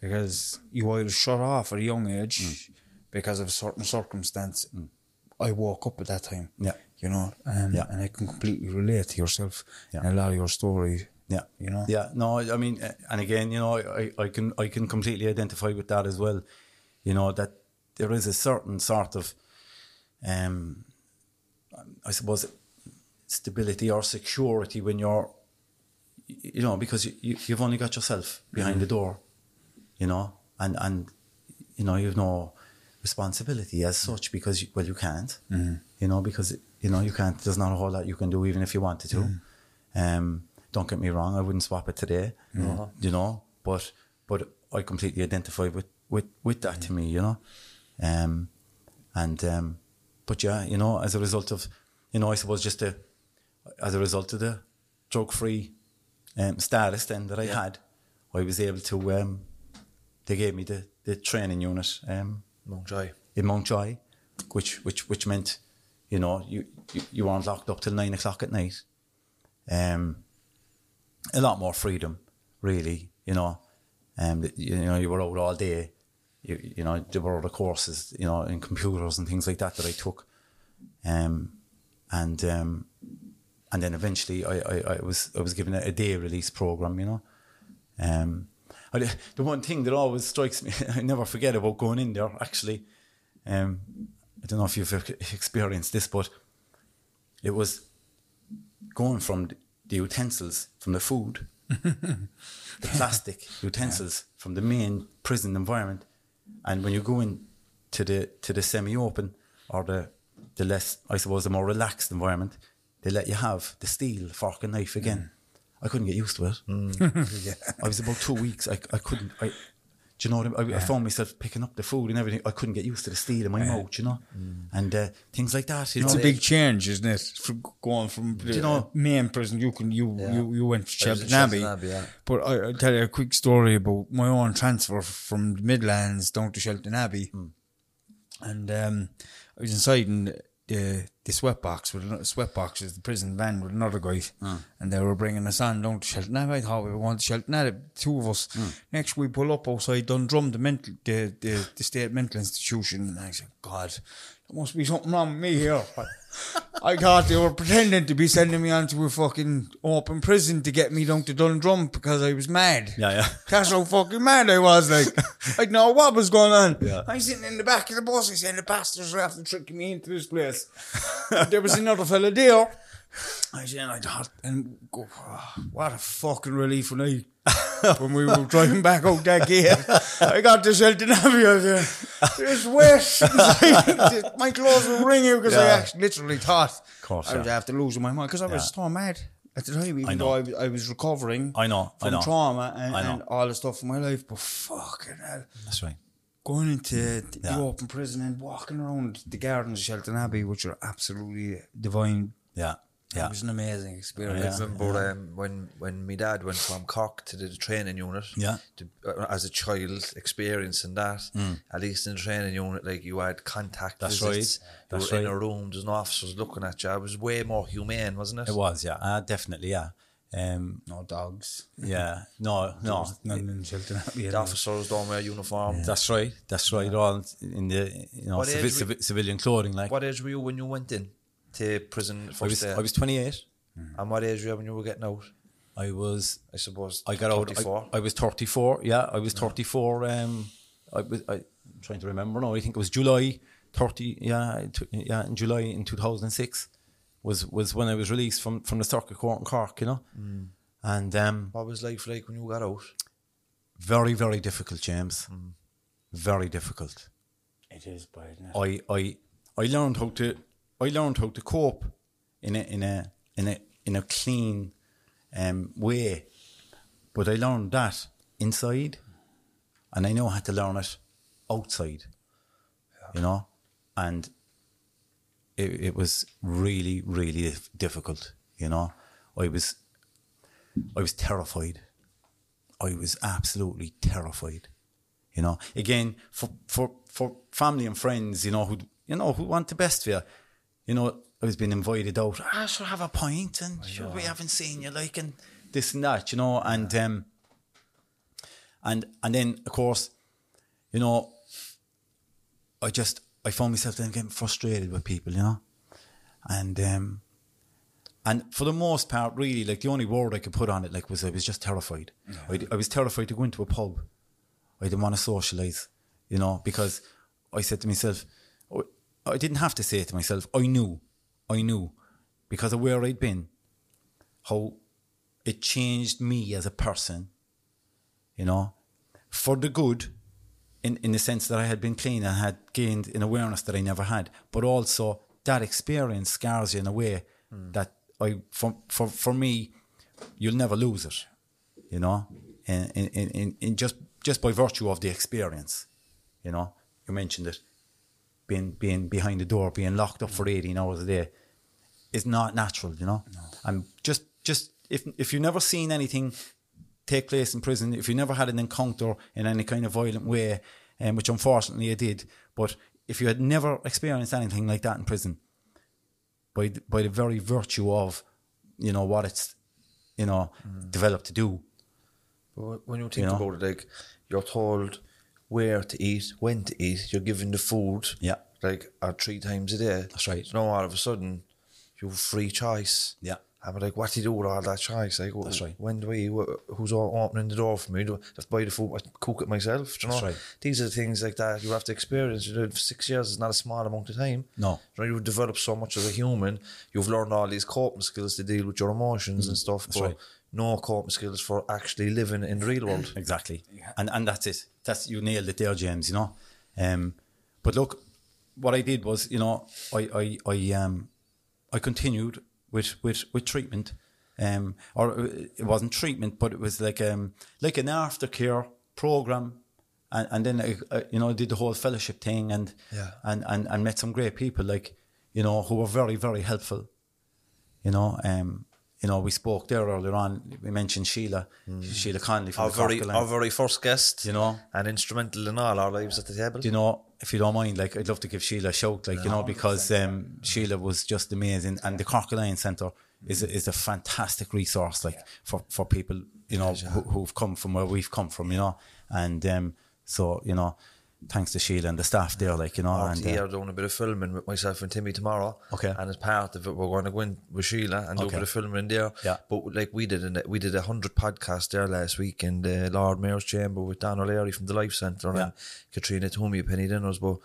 B: Because you either shut off at a young age because of a certain circumstance. I woke up at that time.
C: Yeah.
B: You know, um,
C: Yeah.
B: and I can completely relate to yourself
C: Yeah.
B: and a lot of your story.
C: Yeah,
B: You know?
C: Yeah, no, I mean, and again, you know, I, I can I can completely identify with that as well. You know that there is a certain sort of, um, I suppose, stability or security when you're, you know, because you, you you've only got yourself behind the door, you know, and and you know you've no responsibility as such because you, well you can't, you know, because you know you can't. There's not a whole lot you can do even if you wanted to. Um, don't get me wrong, I wouldn't swap it today, you know, but but I completely identify with with with that to me, you know, um, and um, but yeah, you know, as a result of, you know, I suppose just a, as a result of the drug free um, status then that I had, I was able to. Um, they gave me the the training unit. Um,
A: Mountjoy.
C: in Mountjoy, which which which meant, you know, you, you, you weren't locked up till nine o'clock at night. Um, a lot more freedom, really, you know. Um, you know, you were out all day. You you know, there were other courses, you know, in computers and things like that that I took. Um, and um, and then eventually I, I, I was I was given a, a day release program, you know. Um, The one thing that always strikes me, I never forget about going in there. Actually, um, I don't know if you've experienced this, but it was going from the utensils, from the food, the plastic utensils from the main prison environment, and when you go in to the to the semi-open or the the less, I suppose, the more relaxed environment, they let you have the steel fork and knife again. I couldn't get used to it. I was about two weeks. I, I couldn't. I, do you know what I, mean? I, I found myself picking up the food and everything. I couldn't get used to the steel in my mouth, you know, and uh, things like that. You
B: It's
C: know,
B: a big change, isn't it? From going from the
C: you know-
B: main prison, you can you you, you went to Shelton Abbey.
A: Abbey, yeah.
B: But I, I'll tell you a quick story about my own transfer from the Midlands down to Shelton Abbey, and um, I was inside in the the sweat box with another sweat the prison van with another guy, and they were bringing us on down to Shelton Abbey. I thought we were going to Shelton Abbey, two of us. Hmm. Next we pull up outside Dundrum, the mental the, the the state mental institution, and I said, God, there must be something wrong with me here. I thought they were pretending to be sending me on to a fucking open prison to get me down to Dundrum because I was mad.
C: Yeah, yeah.
B: That's how fucking mad I was. Like, I know what was going on.
C: Yeah.
B: I'm sitting in the back of the bus. I said, the bastards are after tricking me into this place. there was another fella there. I said, I thought, and go, "Oh, what a fucking relief when I, when we were driving back out that gate. I got to Shelton Abbey. I there's wet. My clothes were ringing because I
C: Yeah.
B: actually literally thought
C: course,
B: I was
C: yeah.
B: after losing my mind because I was
C: Yeah.
B: so mad. at the time, even
C: I
B: though I, was- I was recovering
C: I know, I
B: from
C: know.
B: trauma and,
C: I know.
B: and all the stuff in my life, but fucking hell.
C: That's right.
B: Going into the,
C: Yeah.
B: the open prison and walking around the gardens of Shelton Abbey, which are absolutely divine.
C: Yeah, yeah.
B: It was an amazing experience.
A: I remember um, when when my dad went from Cork to the training unit.
C: Yeah.
A: To, uh, as a child, experiencing that. At least in the training unit, like you had contact
C: Mm. That's
A: visits.
C: right.
A: You
C: That's
A: were in
C: right.
A: a room. There's no officers looking at you. It was way more humane, wasn't it?
C: It was, yeah, uh, definitely, yeah. Um,
B: No dogs.
C: yeah, no, no.
B: None in Shelton Abbey.
A: The officers don't wear uniform.
C: That's right. That's right. All in the you know
A: What
C: civi-
A: age
C: civi- civilian clothing, like
A: What age were you when you went in to prison
C: I was.
A: day?
C: I was twenty eight.
A: and what age were you when you were getting out?
C: I was.
A: I suppose.
C: I got out. I, I was thirty four. Yeah, I was thirty four. Um, I was. I, I'm trying to remember now. I think it was July thirty. Yeah, t- yeah, in July in two thousand and six was was when I was released from from the circuit court in Cork. You know,
A: Mm.
C: and um,
A: what was life like when you got out?
C: very very difficult, James. Very difficult.
B: It is bad. isn't?
C: I I I learned how to I learned how to cope in a in a in a in a clean um, way, but I learned that inside, and I know I had to learn it outside. You know, and it it was really really difficult. You know, I was I was terrified. I was absolutely terrified you know. Again, for for for family and friends, you know, who you know who want the best for you, you know. I was being invited out. Ah, should have a pint, and sure, we haven't seen you, like, and this and that, you know, and um, and and then of course, you know, I just I found myself then getting frustrated with people, you know, and um, and for the most part, really, like the only word I could put on it, like, was I was just terrified. I, I was terrified to go into a pub. I didn't want to socialise, you know, because I said to myself, I didn't have to say it to myself. I knew, I knew, because of where I'd been, how it changed me as a person, you know, for the good, in, in the sense that I had been clean and had gained an awareness that I never had, but also that experience scars you in a way hmm. that I, for, for, for me, you'll never lose it, you know, in, in, in, in just, just by virtue of the experience, you know, you mentioned it, being, being behind the door, being locked up for 18 hours a day is not natural, you know, and just, just, if, if you've never seen anything take place in prison, if you never had an encounter in any kind of violent way, um, which unfortunately I did, but if you had never experienced anything like that in prison, by the, by the very virtue of, you know, what it's, you know, developed to do.
A: But when you think
C: know?
A: about it, like you're told where to eat, when to eat, you're given the food,
C: Yeah.
A: like uh, three times a day.
C: That's right.
A: So now all of a sudden, you have free choice.
C: Yeah.
A: I'm like, what do you do with all that choice? Like,
C: That's right.
A: When do I? wh- Who's o- opening the door for me? Do I have to buy the food? I cook it myself. do You know,
C: That's right.
A: these are the things like that you have to experience. You know, six years is not a small amount of time.
C: No.
A: you know, you've developed so much as a human. You've learned all these coping skills to deal with your emotions and stuff.
C: Mm, That's
A: but
C: right.
A: no coping skills for actually living in the real world.
C: Exactly. And and that's it. That's you nailed it there, James, you know. Um but look, what I did was, you know, I I, I um I continued with with, with treatment. Um or it wasn't treatment, but it was like um like an aftercare program. And, and then I, I, you know, I did the whole fellowship thing and,
A: Yeah.
C: and and and met some great people like, you know, who were very, very helpful. You know, um, you know, we spoke there earlier on. We mentioned Sheila, Sheila Conley from
A: Our
C: the
A: very, our very first guest,
C: You know?
A: and instrumental in all our lives at the table.
C: Do you know, if you don't mind, like I'd love to give Sheila a shout, like you know, because um, Sheila was just amazing, and the Cork Alliance Centre is a, is a fantastic resource, like for, for people you know who, who've come from where we've come from, you know, and um, so you know, thanks to Sheila and the staff there, like you know, and
A: here
C: uh,
A: doing a bit of filming with myself and Timmy tomorrow.
C: Okay.
A: And as part of it, we're going to go in with Sheila and do a bit of filming there.
C: Yeah.
A: But like we did, an, we did a hundred podcasts there last week in the Lord Mayor's Chamber with Dan O'Leary from the Life Centre
C: Yeah.
A: and Caitriona Twomey, Penny Dinners. But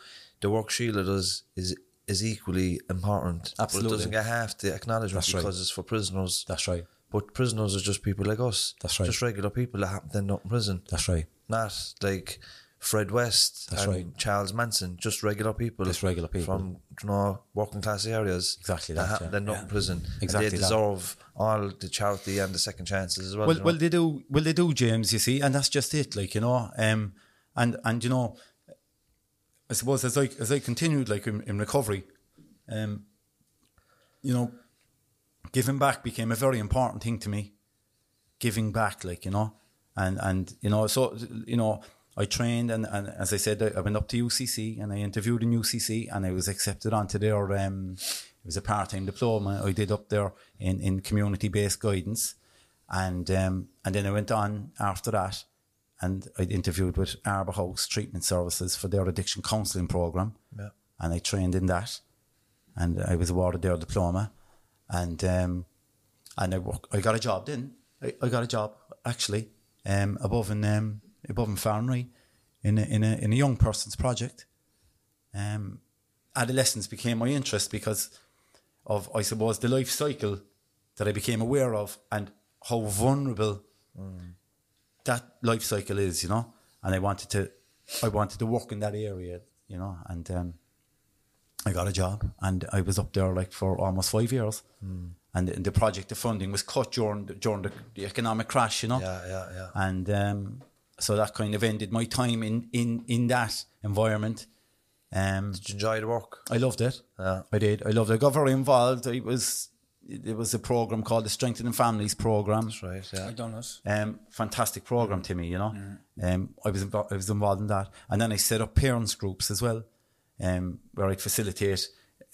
A: the work Sheila does is is equally important.
C: Absolutely.
A: But it doesn't get half the acknowledgement
C: That's right.
A: because it's for prisoners.
C: that's right,
A: But prisoners are just people like us.
C: That's right.
A: Just regular people that happen to end up in prison.
C: that's right,
A: Not like Fred West,
C: That's
A: and
C: right.
A: Charles Manson, just regular people,
C: Just regular people.
A: from you know working class areas.
C: Exactly
A: that
C: that, yeah.
A: end up
C: Yeah.
A: in prison. And
C: Exactly
A: they
C: that.
A: deserve all the charity and the second chances as well.
C: Well,
A: you know?
C: well, they do. Well, they do, James. You see, and that's just it. Like you know, um, and and you know, I suppose as I as I continued like in, in recovery, um, you know, giving back became a very important thing to me. Giving back, like you know, and and you know, so you know, I trained and, and as I said, I I went up to UCC and I interviewed in UCC and I was accepted onto their um, it was a part time diploma I did up there in in community based guidance, and um, and then I went on after that, and I interviewed with Arbour House Treatment Services for their addiction counselling program,
A: Yeah.
C: and I trained in that, and I was awarded their diploma, and um, and I work, I got a job then. I, I got a job actually, um, above in um, above in Farranree, in a, in a in a young person's project. Um, adolescence became my interest because of I suppose the life cycle that I became aware of and how vulnerable that life cycle is, you know. And I wanted to, I wanted to work in that area, you know. And um, I got a job, and I was up there like for almost five years. And the, the project, the funding was cut during the, during the, the economic crash, you know.
A: Yeah, yeah, yeah.
C: And um, so that kind of ended my time in in in that environment. Um,
A: Did you enjoy the work?
C: I loved it.
A: Yeah.
C: I did. I loved it. I got very involved. It was it was a program called the Strengthening Families program.
A: That's right. Yeah.
B: I done it.
C: Um, fantastic program to me, you know. Um, I was involved, I was involved in that, and then I set up parents groups as well, um, where I'd facilitate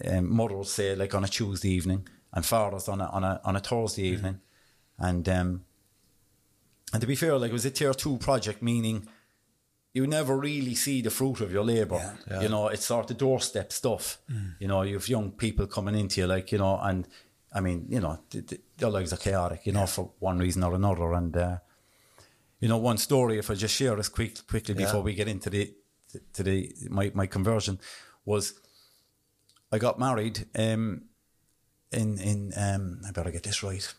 C: um, mothers say like on a Tuesday evening and fathers on a on a on a Thursday evening, and um, and to be fair, like it was a tier two project, meaning you never really see the fruit of your labour. You know, it's sort of doorstep stuff. You know, you have young people coming into you, like you know, and I mean, you know, th- th- their lives are chaotic, you know, for one reason or another. And uh, you know, one story, if I just share this quick, quickly
A: Yeah.
C: before we get into the to the my my conversion, was I got married. Um, in in um, I better get this right.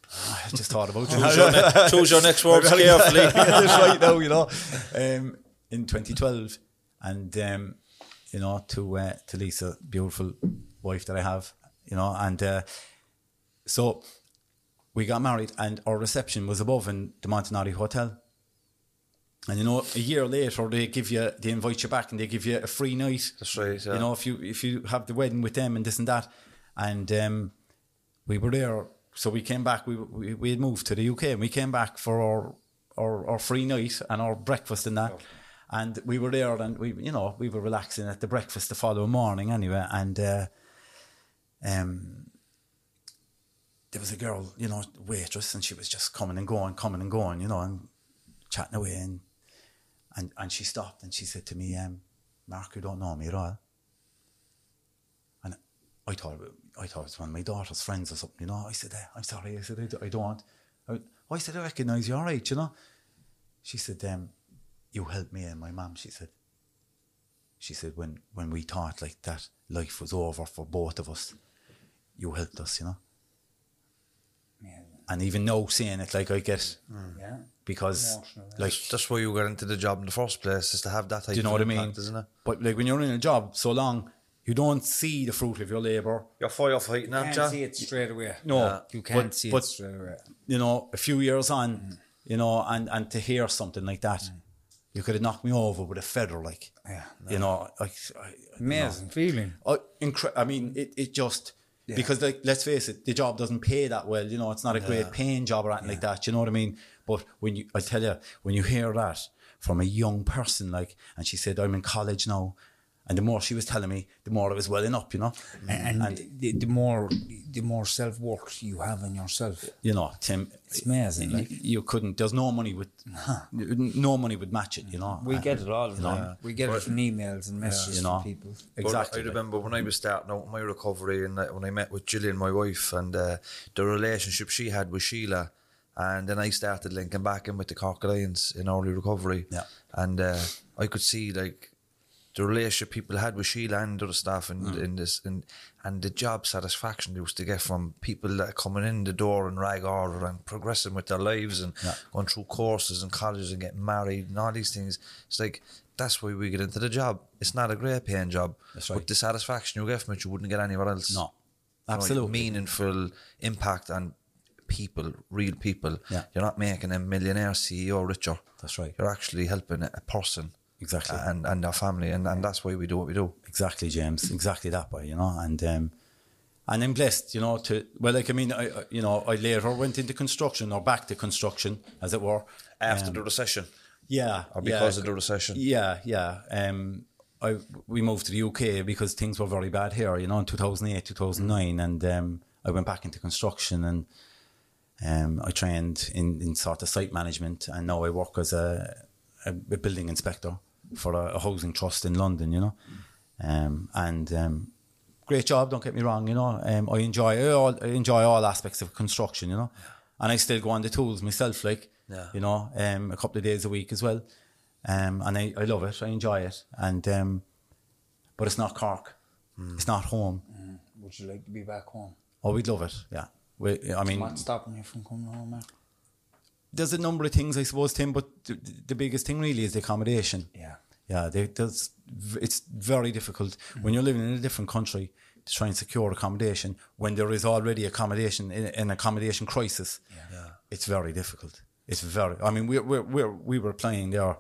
C: I just thought about
A: Choose your, ne- choose your next words carefully.
C: get this right now, you know. Um, in 2012, and um, you know, to uh, to Lisa, beautiful wife that I have, you know, and uh, so we got married, and our reception was above in the Montenotte Hotel. And you know, a year later, they give you, they invite you back, and they give you a free night.
A: That's right, yeah.
C: You know, if you if you have the wedding with them and this and that, and um, we were there. So we came back. We, we we had moved to the UK, and we came back for our our, our free night and our breakfast and that. And we were there, and we you know we were relaxing at the breakfast the following morning anyway. And uh, um, there was a girl, you know, waitress, and she was just coming and going, coming and going, you know, and chatting away, and and and she stopped and she said to me, um, "Mark, you don't know me at all." And I thought I thought it was one of my daughter's friends or something, you know. I said, eh, "I'm sorry," I said, "I, don't- I don't." I, I said, "I recognise you, all right, you know." She said, um, "You helped me and my mum." She said. She said, "When when we thought like that life was over for both of us, you helped us, you know." And even now saying it, like I get,
B: Yeah.
C: because like
A: That's why you got into the job in the first place, is to have that type
C: Do you know
A: of
C: what I mean?
A: impact, isn't it?
C: But like when you're in a job so long, you don't see the fruit of your labour.
A: You're firefighting,
B: You
A: aren't
B: can't see it straight away.
C: No,
A: Yeah.
B: You can't
C: but-
B: see
C: but-
B: it straight away.
C: You know, a few years on,
A: Mm.
C: you know, and and to hear something like that, you could have knocked me over with a feather, like,
B: Yeah.
C: you know, like, I,
B: Amazing feeling.
C: I, incre- I mean, it, it just because like let's face it, the job doesn't pay that well. You know, it's not a great paying job or anything like that. You know what I mean? But when you, I tell you, when you hear that from a young person, like, and she said, "I'm in college now," and the more she was telling me, the more I was welling up. You know,
B: And, the, the more the more self work you have in yourself.
C: you know, Tim,
B: It's amazing,
C: You,
B: like.
C: you couldn't. There's no money would, no money would match it. You know,
B: We
C: And-
B: get it all the
C: you know,
B: time. We get it from emails and messages
C: You know.
B: from people.
A: But
C: Exactly.
A: I remember when I was starting out my recovery and uh, when I met with Gillian, my wife, and uh, the relationship she had with Sheila. And then I started linking back in with the Cork Alliance in early recovery.
C: Yeah.
A: And uh, I could see like the relationship people had with Sheila and other staff and
C: Mm.
A: in this and and the job satisfaction they used to get from people that are coming in the door in rag order and progressing with their lives and
C: Yeah.
A: going through courses and colleges and getting married and all these things. It's like that's why we get into the job. It's not a great paying job.
C: That's
A: But the satisfaction you get from it you wouldn't get anywhere else.
C: No, absolutely.
A: meaningful impact on people, real people.
C: Yeah.
A: You're not making a millionaire CEO richer.
C: That's right.
A: You're actually helping a person
C: Exactly.
A: and, and their family, and, and that's why we do what we do.
C: Exactly, James. Exactly that way, you know. And um, and I'm blessed, you know. To well, like I mean, I, I- you know, I later went into construction or back to construction, as it were.
A: After
C: Um,
A: the recession,
C: yeah,
A: or because
C: yeah,
A: of the recession.
C: Yeah, yeah. Um, I we moved to the UK because things were very bad here, you know, in 2008, 2009, and um, I went back into construction and um, I trained in, in sort of site management, and now I work as a, a, a building inspector for a, a housing trust in London, you know, um, and um, great job. Don't get me wrong, you know, um, I enjoy all, I enjoy all aspects of construction, you know, and I still go on the tools myself, like
A: Yeah.
C: you know, um, a couple of days a week as well, um, and I, I love it. I enjoy it, and um, but it's not Cork, it's not home.
B: Would you like to be back home?
C: Oh, we'd love it. Yeah, we, I mean,
B: What's stopping you from coming home, man?
C: There's a number of things, I suppose, Tim, but the, the biggest thing really is the accommodation.
B: Yeah.
C: Yeah, they, there's, it's very difficult mm-hmm. when you're living in a different country to try and secure accommodation when there is already accommodation in an accommodation crisis. Yeah. It's very difficult. It's very. I mean, we we we we were applying there.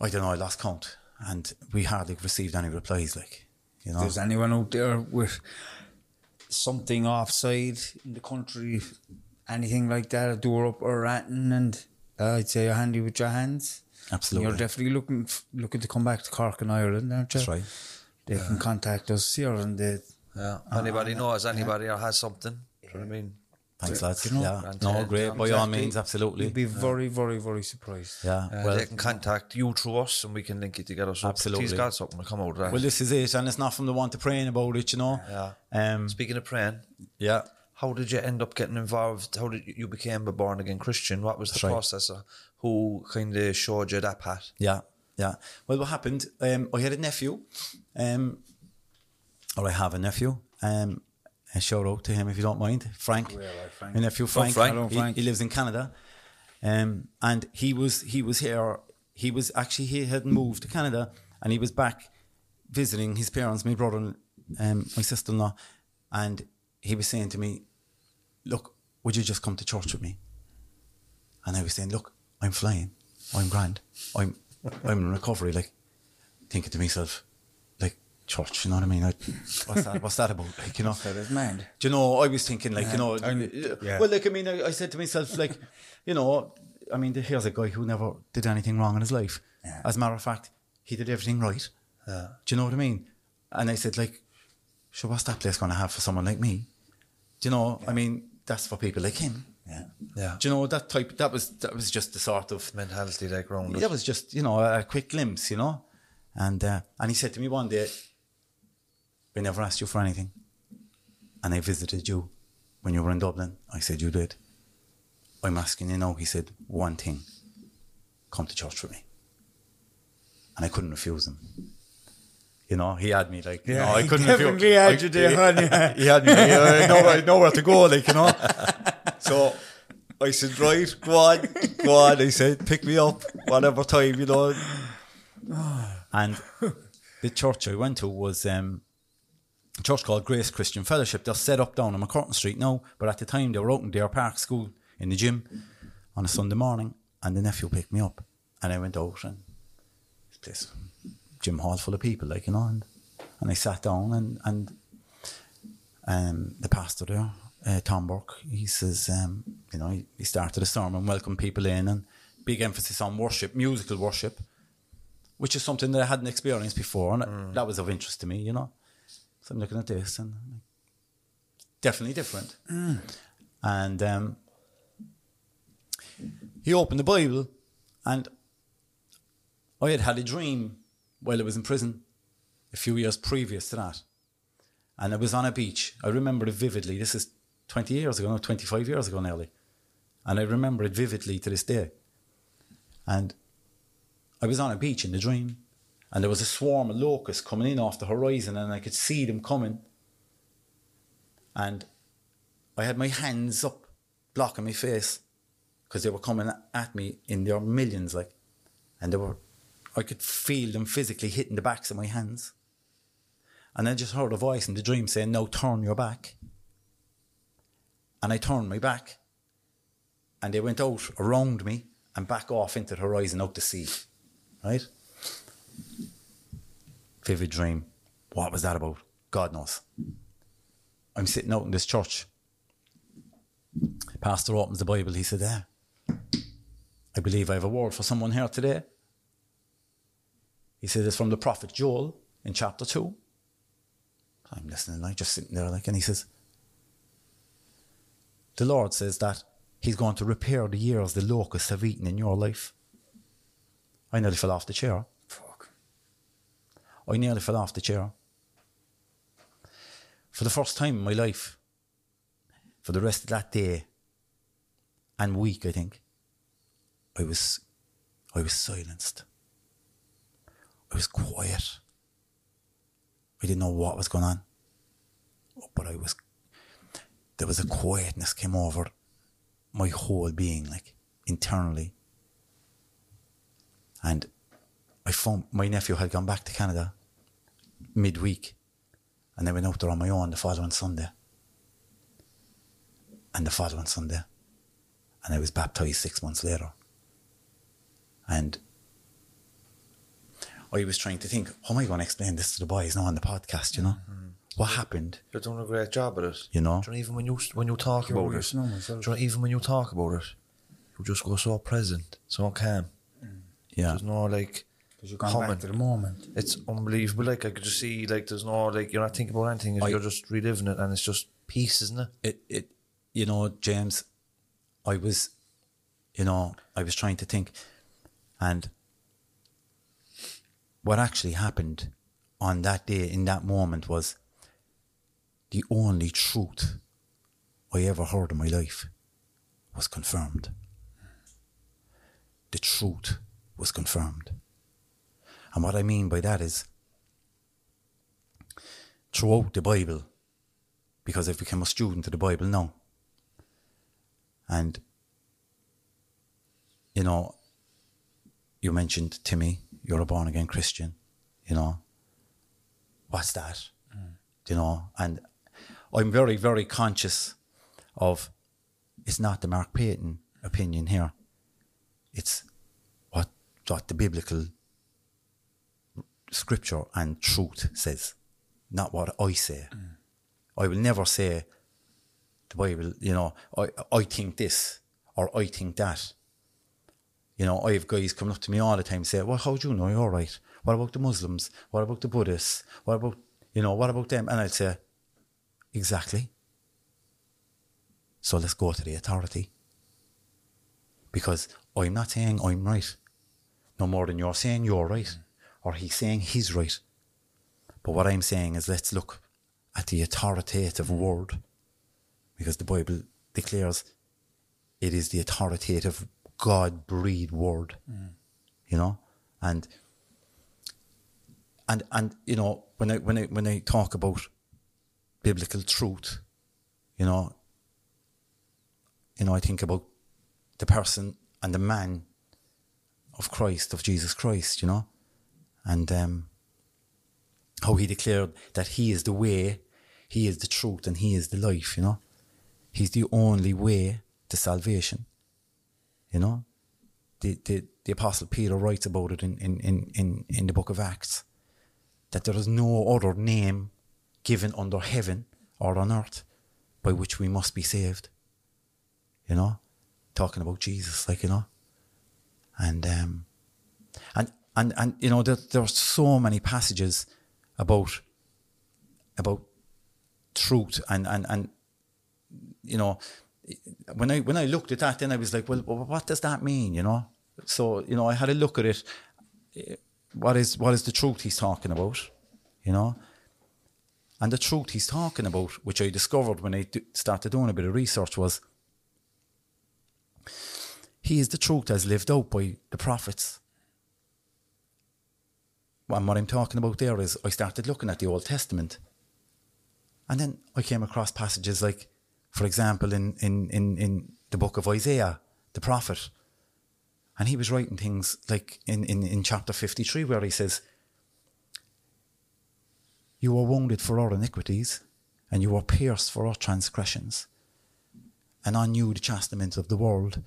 C: I don't know. I lost count, and we hardly received any replies. Like, you know,
B: There's anyone out there with something offside in the country, anything like that, a door up or ratting, and uh, I'd say you're handy with your hands.
C: Absolutely.
B: You're definitely looking f- looking to come back to Cork and Ireland, aren't you?
C: That's right.
B: They can contact us here and they.
A: Yeah. Anybody knows anybody or has something? Do you know what I mean?
C: Thanks, lads.
B: you know,
C: yeah,
A: and
C: no, great.
A: yeah,
C: By all means, absolutely.
B: You'd be very, very, very surprised.
C: yeah.
A: Uh,
C: well,
A: they can contact you through us, and we can link it together. So
C: Absolutely.
A: he's got something to come out of that.
C: Well, this is it, and it's not from the want to praying about it, you know.
A: yeah.
C: Um,
A: Speaking of praying,
C: yeah.
A: How did you end up getting involved? How did you, you became a born again Christian? What was the
C: That's right.
A: process? Of who kind of showed you that path?
C: Yeah, yeah. Well, what happened? Um, I had a nephew, um, or I have a nephew. Um, a shout out to him if you don't mind, Frank.
B: Frank.
C: My nephew Frank.
A: Frank.
B: Hello,
C: He-
B: Frank.
C: He, lives in Canada, um, and he was he was here. He was actually he had moved to Canada, and he was back visiting his parents, my brother and um, my sister-in-law, and he was saying to me, "Look, would you just come to church with me?" And I was saying, "Look, I'm flying. I'm grand. I'm I'm in recovery." Like thinking to myself, like church. You know what I mean? I, what's that? What's that about? Like you know,
B: That is mad.
C: do you know? I was thinking, like you know,
B: I- yeah.
C: well, like I mean, I, I said to myself, like, you know, I mean, here's a guy who never did anything wrong in his life.
B: Yeah.
C: As a matter of fact, he did everything right.
A: Yeah.
C: Do you know what I mean? And I said, like, so what's that place going to have for someone like me? Do you know? I mean, that's for people like him.
B: Yeah.
A: Yeah.
C: Do you know that type? That was that was just the sort of
A: Mentality like round
C: that was just you know a quick glimpse, you know. And uh, and he said to me one day, "We never asked you for anything, and I visited you when you were in Dublin." I said, "You did." I'm asking you now. He said, "One thing, come to church with me," and I couldn't refuse him. You know, he had me like,
B: Yeah,
C: no, I couldn't
B: definitely had
C: I-
B: you there, he?
C: he had me uh, nowhere, nowhere to go, like you know. So I said, right, go on, go on. I said, pick me up, whatever time, you know. And the church I went to was um, a church called Grace Christian Fellowship. They're set up down on MacCurtain Street now, but at the time they were out in Deerpark School in the gym on a Sunday morning, and the nephew picked me up, and I went out and this place, gym hall full of people, like you know, and and I sat down and and um, the pastor there, uh, Tom Burke, he says, um, you know, he, he started a sermon, welcomed people in, and big emphasis on worship, musical worship, which is something that I hadn't experienced before, and that was of interest to me, you know. So I'm looking at this, and definitely different. And um, he opened the Bible, and I had had a dream while I was in prison a few years previous to that. And I was on a beach. I remember it vividly. This is 20 years ago, no, 25 years ago nearly. And I remember it vividly to this day. And I was on a beach in the dream, and there was a swarm of locusts coming in off the horizon, and I could see them coming. And I had my hands up, blocking my face, because they were coming at me in their millions, like, and they were, I could feel them physically hitting the backs of my hands. And I just heard a voice in the dream saying, No, turn your back." And I turned my back, and they went out around me and back off into the horizon, out to sea. Right? Vivid dream. What was that about? God knows. I'm sitting out in this church. Pastor opens the Bible. He said, "Yeah, I believe I have a word for someone here today." He said, "It's from the prophet Joel in chapter 2. I'm listening, like just sitting there, like, and he says, "The Lord says that He's going to repair the years the locusts have eaten in your life." I nearly fell off the chair.
B: Fuck.
C: I nearly fell off the chair. For the first time in my life, for the rest of that day and week, I think, I was I was silenced. I was quiet. I didn't know what was going on. But I was there was a quietness came over my whole being, like internally. And I found my nephew had gone back to Canada midweek and I went out there on my own the following Sunday. And the following Sunday. And I was baptized six months later. And I was trying to think, how am I going to explain this to the boys now on the podcast, you know? Mm-hmm. What happened?
A: You're doing a great job at it.
C: You know?
A: Do you know, even when you when you talk
B: You're
A: about
B: worse
A: it, do you know, even when you talk about it, you just go so present, so calm. Mm.
C: Yeah.
A: There's no like
B: Because you've gone
A: humming.
B: back to the moment.
A: It's unbelievable. Like I could just see, like there's no like you're not thinking about anything.
C: I-
A: you're just reliving it, and it's just peace, isn't it?
C: it, it, you know, James, I was, you know, I was trying to think, and what actually happened on that day, in that moment, was the only truth I ever heard in my life was confirmed. The truth was confirmed. And what I mean by that is, throughout the Bible, because I've become a student of the Bible now. And, you know, you mentioned Timmy, you're a born again Christian, you know. What's that? Mm. You know, and I'm very, very conscious of it's not the Mark Payton opinion here. It's what what the biblical scripture and truth says, not what I say. Mm. I will never say the Bible, you know, I, I think this or I think that. You know, I have guys coming up to me all the time and say, Well, how do you know you're right? What about the Muslims? What about the Buddhists? What about, you know, what about them? And I'd say, Exactly. So let's go to the authority. Because I'm not saying I'm right, no more than you're saying you're right, or he's saying he's right. But what I'm saying is let's look at the authoritative mm-hmm. word because the Bible declares it is the authoritative God breathed word. You know? And and and you know, when I when I when I talk about biblical truth, you know, you know, I think about the person and the man of Christ, of Jesus Christ, you know, and um, how he declared that he is the way, he is the truth, and he is the life, you know. He's the only way to salvation, you know. The, the, the Apostle Peter writes about it in, in, in, in, in the book of Acts that there is no other name given under heaven or on earth by which we must be saved. You know, talking about Jesus, like you know, and um, and and and you know, there there are so many passages about about truth and and and you know, when I when I looked at that, then I was like, well, what does that mean? You know, so you know, I had a look at it. Eh, what is what is the truth he's talking about? You know, and the truth he's talking about, which I discovered when I started doing a bit of research, was he is the truth as lived out by the prophets. and what I'm talking about there is I started looking at the Old Testament. And then I came across passages like, for example, in, in, in, in the book of Isaiah, the prophet. And he was writing things like in, in, in chapter 53, where he says, You were wounded for our iniquities, and you were pierced for our transgressions. And on you the chastisement of the world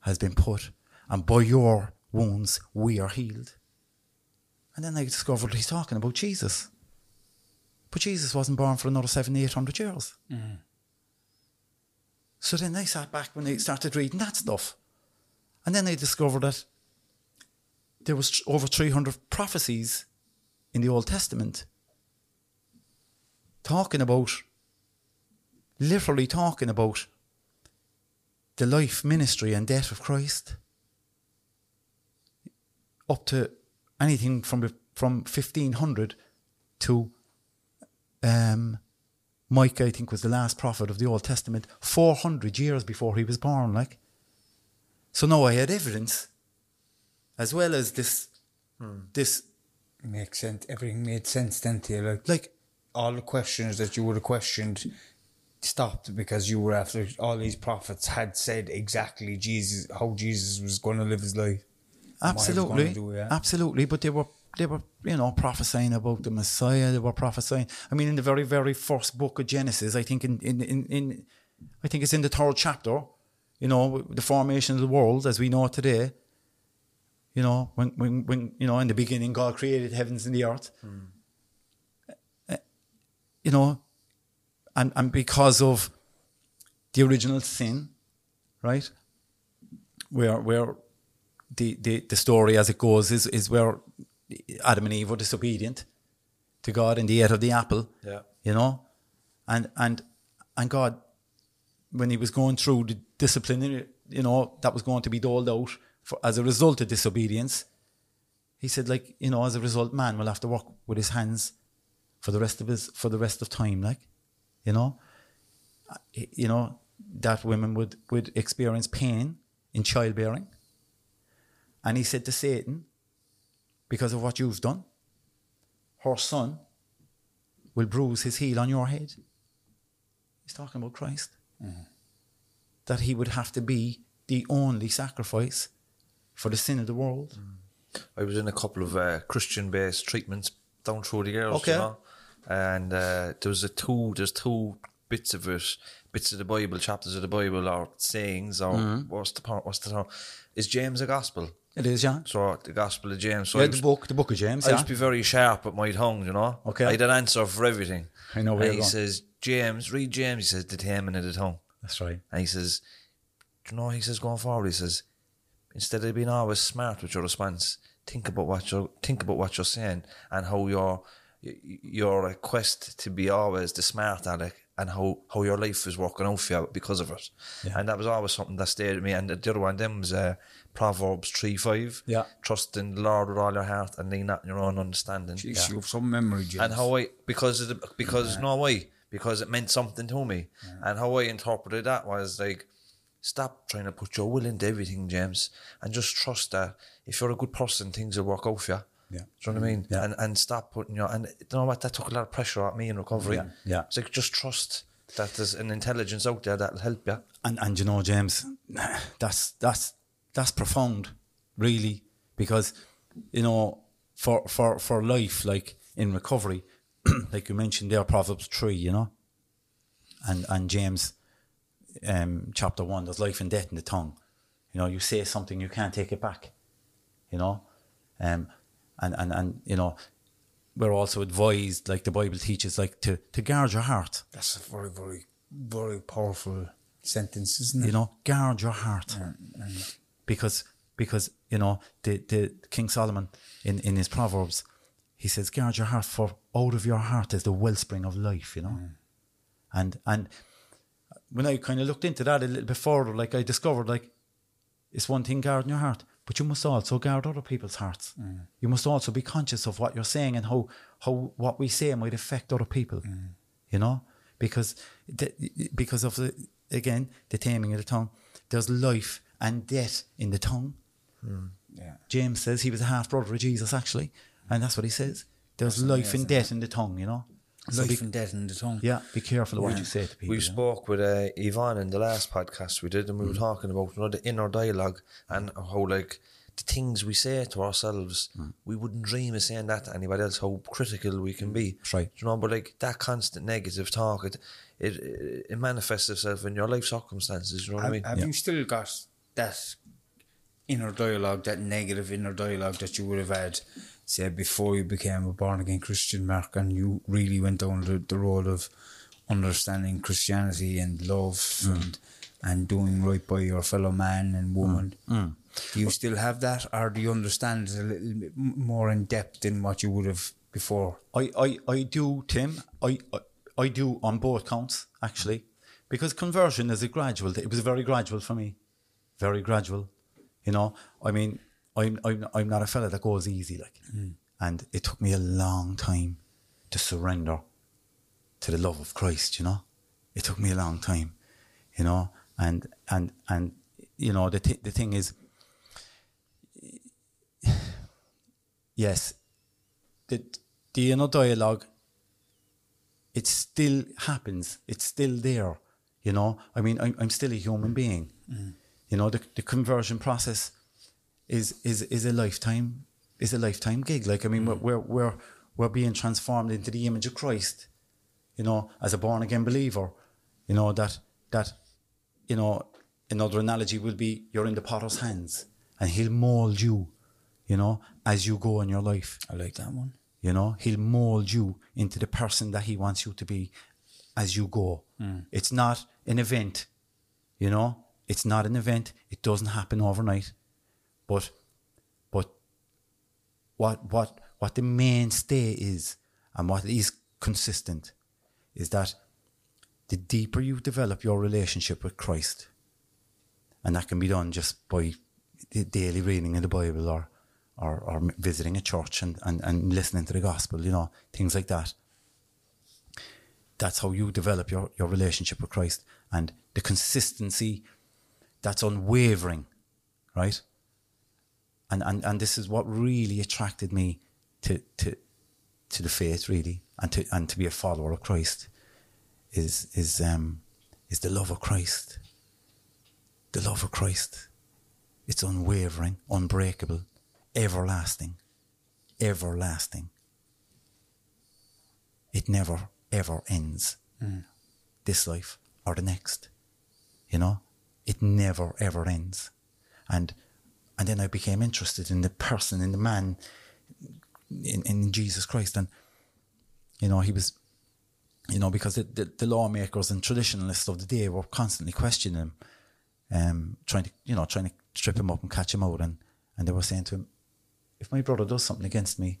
C: has been put, and by your wounds we are healed. And then I discovered he's talking about Jesus. But Jesus wasn't born for another seven, eight hundred years. Mm-hmm. So then they sat back when they started reading that stuff. And then they discovered that there was over 300 prophecies in the Old Testament talking about, literally talking about the life, ministry, and death of Christ. Up to anything from from 1500 to um, Micah, I think, was the last prophet of the Old Testament, 400 years before he was born. Like, so now I had evidence, as well as this, hmm. this
B: Makes sense. Everything made sense then to you. Like,
C: like
B: all the questions that you would have questioned stopped because you were after all these prophets had said exactly Jesus how Jesus was going to live his life. and what he was gonna
C: Absolutely,
B: do, yeah.
C: absolutely. But they were they were you know prophesying about the Messiah. They were prophesying. I mean, in the very very first book of Genesis, I think in in in, in I think it's in the third chapter. You know, the formation of the world as we know it today. You know, when when when you know in the beginning God created heavens and the earth. Uh, You know, and and because of the original sin, right? Where where the, the, the story as it goes is, is where Adam and Eve were disobedient to God and they ate of the apple.
A: Yeah.
C: You know? And and and God, when he was going through the discipline, you know, that was going to be doled out for, as a result of disobedience, he said, like, you know, as a result, man will have to work with his hands for the rest of his for the rest of time, like, you know. You know, that women would, would experience pain in childbearing. And he said to Satan, because of what you've done, her son will bruise his heel on your head. He's talking about Christ. That he would have to be the only sacrifice for the sin of the world.
A: I was in a couple of uh, Christian-based treatments down through the years,
C: Okay.
A: you know, and uh, there was a two. There's two bits of it, bits of the Bible, chapters of the Bible, or sayings, or
C: Mm-hmm.
A: what's the part? What's the term? Is James a gospel?
C: It is, yeah.
A: So the Gospel of James. So
C: yeah,
A: I
C: the
A: was-
C: book, the book of James.
A: I
C: Yeah.
A: used to be very sharp with my tongue, you know.
C: Okay.
A: I had an answer for everything.
C: I know where
A: And he
C: going.
A: says, James, read James. He says, the taming of the tongue.
C: That's right.
A: And he says, do you know, he says, going forward, he says, instead of being always smart with your response, think about what you're, think about what you're saying and how your, your quest to be always the smart aleck and how, how your life is working out for you because of it. And that was always something that stayed with me. And the other one, them was uh, Proverbs 3 5.
C: Yeah.
A: Trust in the Lord with all your heart and lean not on your own understanding.
B: Jeez, you have some memory, James.
A: And how I because of the, because no why because it meant something to me, and how I interpreted that was like, stop trying to put your will into everything, James, and just trust that if you're a good person, things will work out for you.
C: Yeah.
A: Do you know what I mean?
C: Yeah.
A: And and stop putting your and you know what that took a lot of pressure off me in recovery.
C: Yeah. Yeah.
A: It's like just trust that there's an intelligence out there that'll help you.
C: And and you know, James, that's that's that's profound, really, because you know, for for for life, like in recovery, like you mentioned there, Proverbs three, you know, and and James, um, chapter one, there's life and death in the tongue. You know, you say something, you can't take it back. You know, um, and and and you know, we're also advised, like the Bible teaches, like to to guard your heart.
B: That's a very, very, very powerful sentence, isn't it?
C: you know guard your heart because because you know the the king solomon in in his proverbs he says guard your heart for out of your heart is the wellspring of life you know? Mm. And and when i kind of looked into that a little bit further like i discovered like it's one thing guarding your heart but you must also guard other people's hearts. Mm. You must also be conscious of what you're saying and how how what we say might affect other people mm. you know? Because the, because of the again the taming of the tongue there's life and death in the tongue
B: Yeah.
C: James says he was a half brother of Jesus, actually, And that's what he says. There's life and death in the tongue, you know. So
B: Life
C: be,
B: and death in the tongue.
C: yeah, be careful of what you say to people.
A: We
C: you know.
A: spoke with uh, Yvonne in the last podcast we did, and
C: Mm.
A: we were talking about you know, the inner dialogue and how like the things we say to ourselves,
C: Mm.
A: we wouldn't dream of saying that to anybody else. How critical we can be,
C: That's right.
A: You know, but like that constant negative talk, it it, it manifests itself in your life circumstances. You know what I
B: Have,
A: mean?
B: have you still got that inner dialogue, that negative inner dialogue that you would have had, say, before you became a born again Christian, Mark, and you really went down the, the road of understanding Christianity and love
A: Mm.
B: and and doing right by your fellow man and woman?
A: Mm.
B: Do you still have that, or do you understand it a little bit more in depth than what you would have before?
C: I, I, I do, Tim. I, I, I do on both counts, actually. Because conversion is a gradual, it was very gradual for me. Very gradual. You know, I mean, I'm, I'm, I'm not a fella that goes easy, like. Hmm. And it took me a long time to surrender to the love of Christ, you know. It took me a long time, you know. And, and, and, you know, the, th- the thing is, yes, the, the inner dialogue, it still happens. It's still there. You know, I mean, I'm, I'm still a human being. Hmm. You know, the, the conversion process is, is, is a lifetime, is a lifetime gig. Like, I mean, mm. we're, we're, we're, we're being transformed into the image of Christ, you know, as a born again believer, you know, that, that, you know, another analogy will be you're in the potter's hands and he'll mold you, you know, as you go in your life.
B: I like that one.
C: You know, he'll mold you into the person that he wants you to be as you go. Mm. It's not an event, you know. It's not an event. It doesn't happen overnight. But, but, what what what the mainstay is, and what is consistent, is that the deeper you develop your relationship with Christ, and that can be done just by daily reading of the Bible or or, or visiting a church and, and, and listening to the gospel, you know, things like that. That's how you develop your, your relationship with Christ and the consistency that's unwavering, right? And, and, and this is what really attracted me to, to, to the faith, really, and to, and to be a follower of Christ is, is, um, is the love of Christ. The love of Christ. It's unwavering, unbreakable, everlasting, everlasting. It never, ever ends. This life or the next. You know? It never, ever ends. And and then I became interested in the person, in the man, in, in Jesus Christ. And, you know, he was, you know, because the, the, the lawmakers and traditionalists of the day were constantly questioning him, um, trying to, you know, trying to trip him up and catch him out. And, and they were saying to him, if my brother does something against me,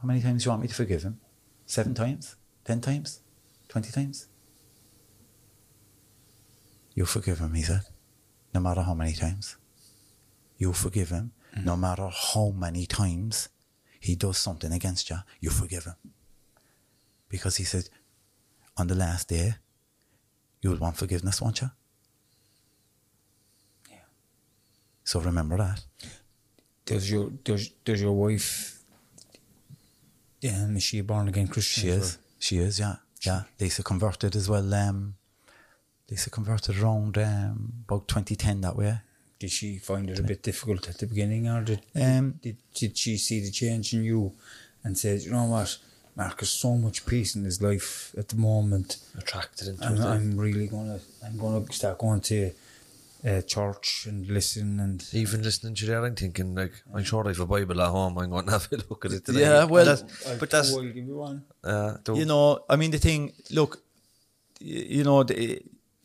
C: how many times do you want me to forgive him? Seven times? Ten times? Twenty times? You forgive him, he said, no matter how many times. You'll forgive him, no matter how many times he does something against you, you forgive him. Because he said, on the last day, you'll want forgiveness, won't you?
B: Yeah.
C: So remember that.
B: Does your does does your wife? Um, is she a born again Christian?
C: She is. She is, yeah. Yeah. Lisa converted as well. Um, Lisa converted around um, about 2010 that way.
B: Did she find it a bit difficult at the beginning, or did
C: Um,
B: did, did she see the change in you and said, you know what, Mark has so much peace in his life at the moment.
A: Attracted into
B: I'm,
A: it.
B: I'm really gonna I'm gonna start going to uh, church and listen and
A: Even listening to that, I'm thinking like, I'm sure I have a Bible at home. I'm going to have a look at it today.
C: Yeah, well,
A: That's- but that's
B: I'll give you one.
A: uh,
C: you know, I mean, the thing, look, you know, the,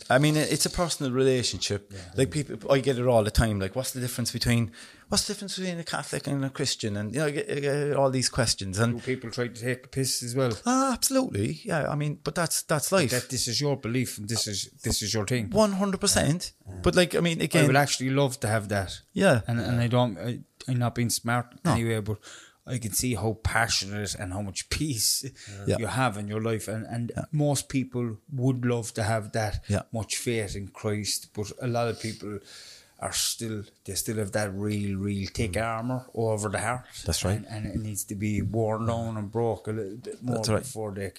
C: I mean, it's a personal relationship. Like people, I get it all the time. Like, what's the difference between what's the difference between a Catholic and a Christian? And you know, I get, I get all these questions.
B: Do
C: And
B: people try to take the piss as well?
C: ah, absolutely, yeah. I mean, but that's that's life.
B: That this is your belief and this is this is your thing.
C: One hundred percent. But like, I mean, again, I
B: would actually love to have that.
C: Yeah.
B: And and I don't I, I'm not being smart anyway, but I can see how passionate and how much peace
C: Yeah.
B: you have in your life and, and most people would love to have that
C: Yeah.
B: much faith in Christ, but a lot of people are still they still have that real, real thick armor over the heart.
C: Mm. That's right.
B: and, and it needs to be worn down and broke a little bit more
C: That's right.
B: before they.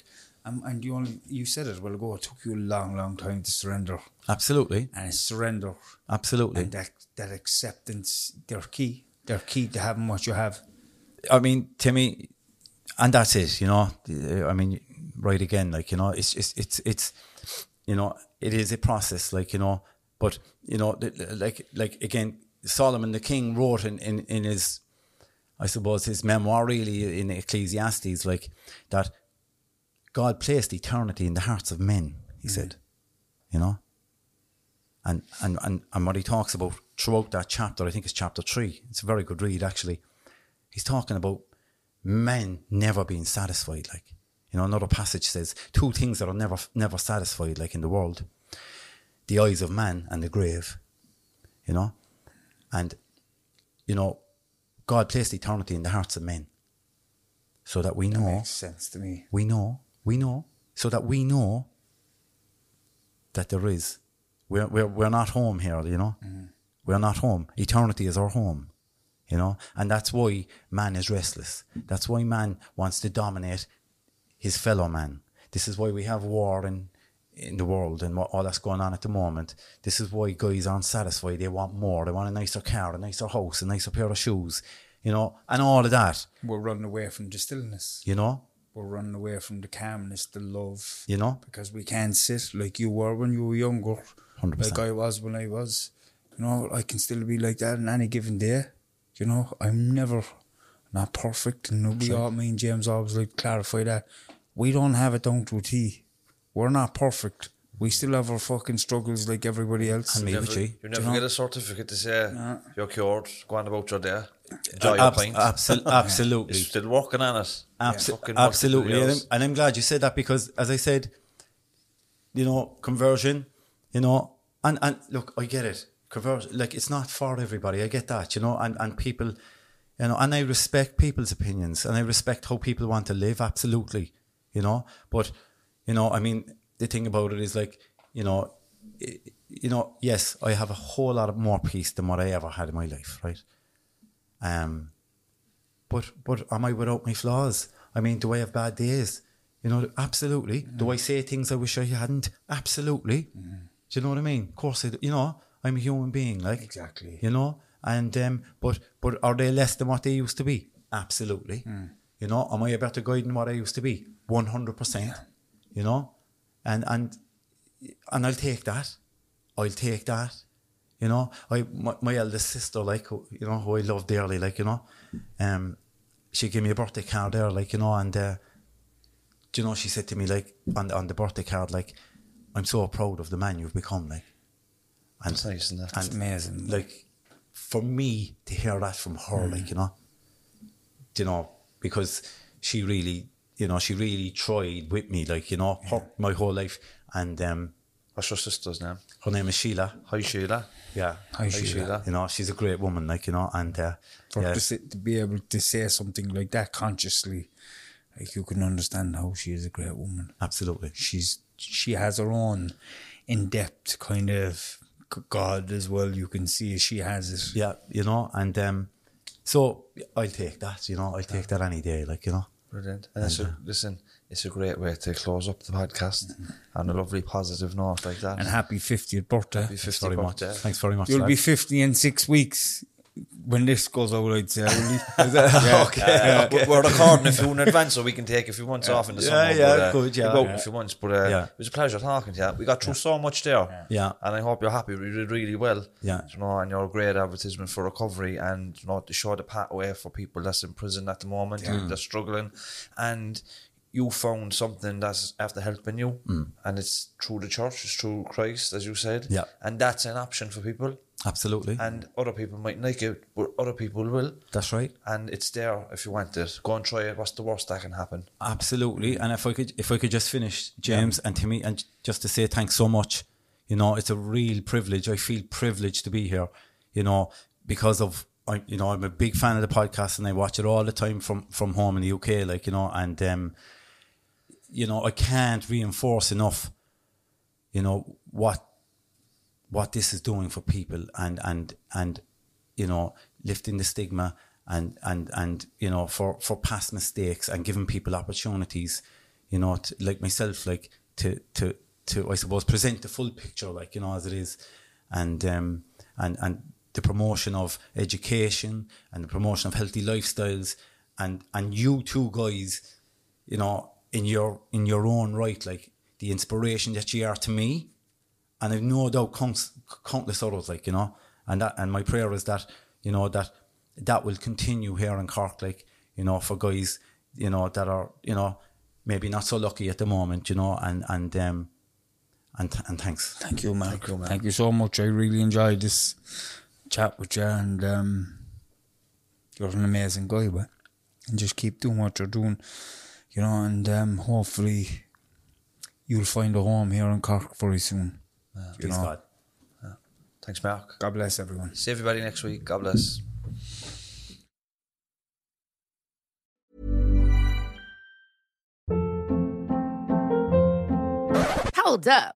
B: Um, and you only you said it while ago. It took you a long, long time to surrender,
C: Absolutely.
B: and surrender
C: Absolutely.
B: and that that acceptance. They're key. They're key to having what you have.
C: I mean, Timmy, and that's it. You know, I mean, right again, like you know, it's it's it's it's you know, it is a process, like you know, but you know, like like again, Solomon the king wrote in in in his, I suppose, his memoir, really in Ecclesiastes, like that. God placed eternity in the hearts of men. He mm. said, you know, and, and and and what he talks about throughout that chapter, I think it's chapter three. It's a very good read, actually he's talking about men never being satisfied. Like, you know, another passage says two things that are never never satisfied, like in the world: the eyes of man and the grave. You know, and you know, God placed eternity in the hearts of men, so that we know,
B: Makes sense to me.
C: we know, we know, so that we know that there is. We're we're we're not home here. You know, mm-hmm. we're not home. Eternity is our home you know? And that's why man is restless. That's why man wants to dominate his fellow man. This is why we have war in in the world and what, all that's going on at the moment. This is why guys aren't satisfied. They want more. They want a nicer car a nicer house a nicer pair of shoes you know? And all of that.
B: We're running away from the stillness.
C: you know?
B: We're running away from the calmness, the love.
C: you know?
B: Because we can't sit like you were when you were younger,
C: 100%.
B: like I was when I was. You know, I can still be like that on any given day. You know, I'm never not perfect, and we all, me and James always like clarify that we don't have it down to a T. We're not perfect. We still have our fucking struggles like everybody else.
C: And me
A: Never,
C: with you
A: you never get a certificate to say you're cured, go on about your day. Enjoy
C: Uh,
A: your
C: abs-
A: pint.
C: absol- absolutely
A: You're still working on it.
C: Abso-
A: Fucking
C: absolutely, and I'm, and I'm glad you said that because, as I said, you know, conversion, you know, and and look, I get it. Conversion, like it's not for everybody. I get that, you know, and and people, you know, and I respect people's opinions and I respect how people want to live. Absolutely, you know, but you know, I mean, the thing about it is like, you know, i- you know, yes, I have a whole lot of more peace than what I ever had in my life, right? Um, but but am I without my flaws? I mean, do I have bad days? You know, absolutely. Do I say things I wish I hadn't? Absolutely. Do you know what I mean? Of course, I do. You know, I'm a human being, like
B: Exactly.
C: You know, and um, but but are they less than what they used to be? Absolutely. You know, am I a better guy than what I used to be? One hundred percent. You know, and and and I'll take that. I'll take that. You know, I my, my eldest sister, like who, you know, who I love dearly, like you know, um, she gave me a birthday card there, like you know, and uh, do you know, she said to me like on the, on the birthday card, like, I'm so proud of the man you've become, like, and
A: That's nice,
C: and
B: It's amazing.
C: like for me to hear that from her, like you know, you know, because she really, you know, she really tried with me, like you know, her, my whole life, and um,
A: What's your sister's name?
C: her name is Sheila.
A: Hi, Sheila.
C: Yeah,
B: Hi, Sheila.
C: You know, she's a great woman, like you know, and uh,
B: For
C: yeah,
B: to, sit, to be able to say something like that consciously, like you can understand how she is a great woman.
C: absolutely.
B: She's she has her own in depth kind of God as well. You can see she has it.
C: Yeah, you know, and um, so I'll take that. You know, I'll take that any day, like you know.
A: Brilliant. And it's a, listen, it's a great way to close up the podcast on a lovely positive note like that.
B: And happy fiftieth birthday.
A: Happy 50th
C: Very much.
A: birthday.
C: Thanks very much.
B: You'll be fifty in six weeks when this goes out. I'd say. will you?
A: Uh, we're- We're recording a few in advance, so we can take a few months off in the
C: Yeah,
A: summer.
C: yeah,
A: but, uh,
C: good, yeah.
A: About
C: Yeah.
A: a few months, but uh,
C: Yeah.
A: it was a pleasure talking to you. We got through so much there,
C: Yeah.
A: and I hope you're happy. We did really well,
C: Yeah.
A: You know, and you're a great advertisement for recovery, and you know, to show the pathway for people that's in prison at the moment, they're struggling, and you found something that's after helping you, and it's through the church, it's through Christ, as you said,
C: Yeah.
A: and that's an option for people.
C: Absolutely.
A: And other people might like it, but other people will.
C: That's right.
A: And it's there if you want it. Go and try it. What's the worst that can happen?
C: Absolutely. And if I could, if I could just finish, James and Timmy, and just to say thanks so much. You know, it's a real privilege. I feel privileged to be here. You know, because of I, you know, I'm a big fan of the podcast, and I watch it all the time from from home in the UK. Like you know, and um, you know, I can't reinforce enough. You know what what this is doing for people and and and you know lifting the stigma and and and you know for for past mistakes and giving people opportunities you know to, like myself like to to to I suppose present the full picture like you know as it is and um and and the promotion of education and the promotion of healthy lifestyles and and you two guys you know in your in your own right like the inspiration that you are to me and I've no doubt counts, countless others, like you know, and that and my prayer is that you know that that will continue here in Cork, like you know, for guys, you know, that are you know maybe not so lucky at the moment, you know, and and um and and thanks.
B: Thank you, Mark. Thank you, Thank you so much. I really enjoyed this chat with you, and um, you're an amazing guy, but and just keep doing what you're doing, you know, and um, hopefully you'll find a home here in Cork very soon.
A: Yeah.
B: you know.
C: God.
A: Thanks, Mark.
B: God bless everyone.
A: See everybody next week. God bless.
D: Hold up.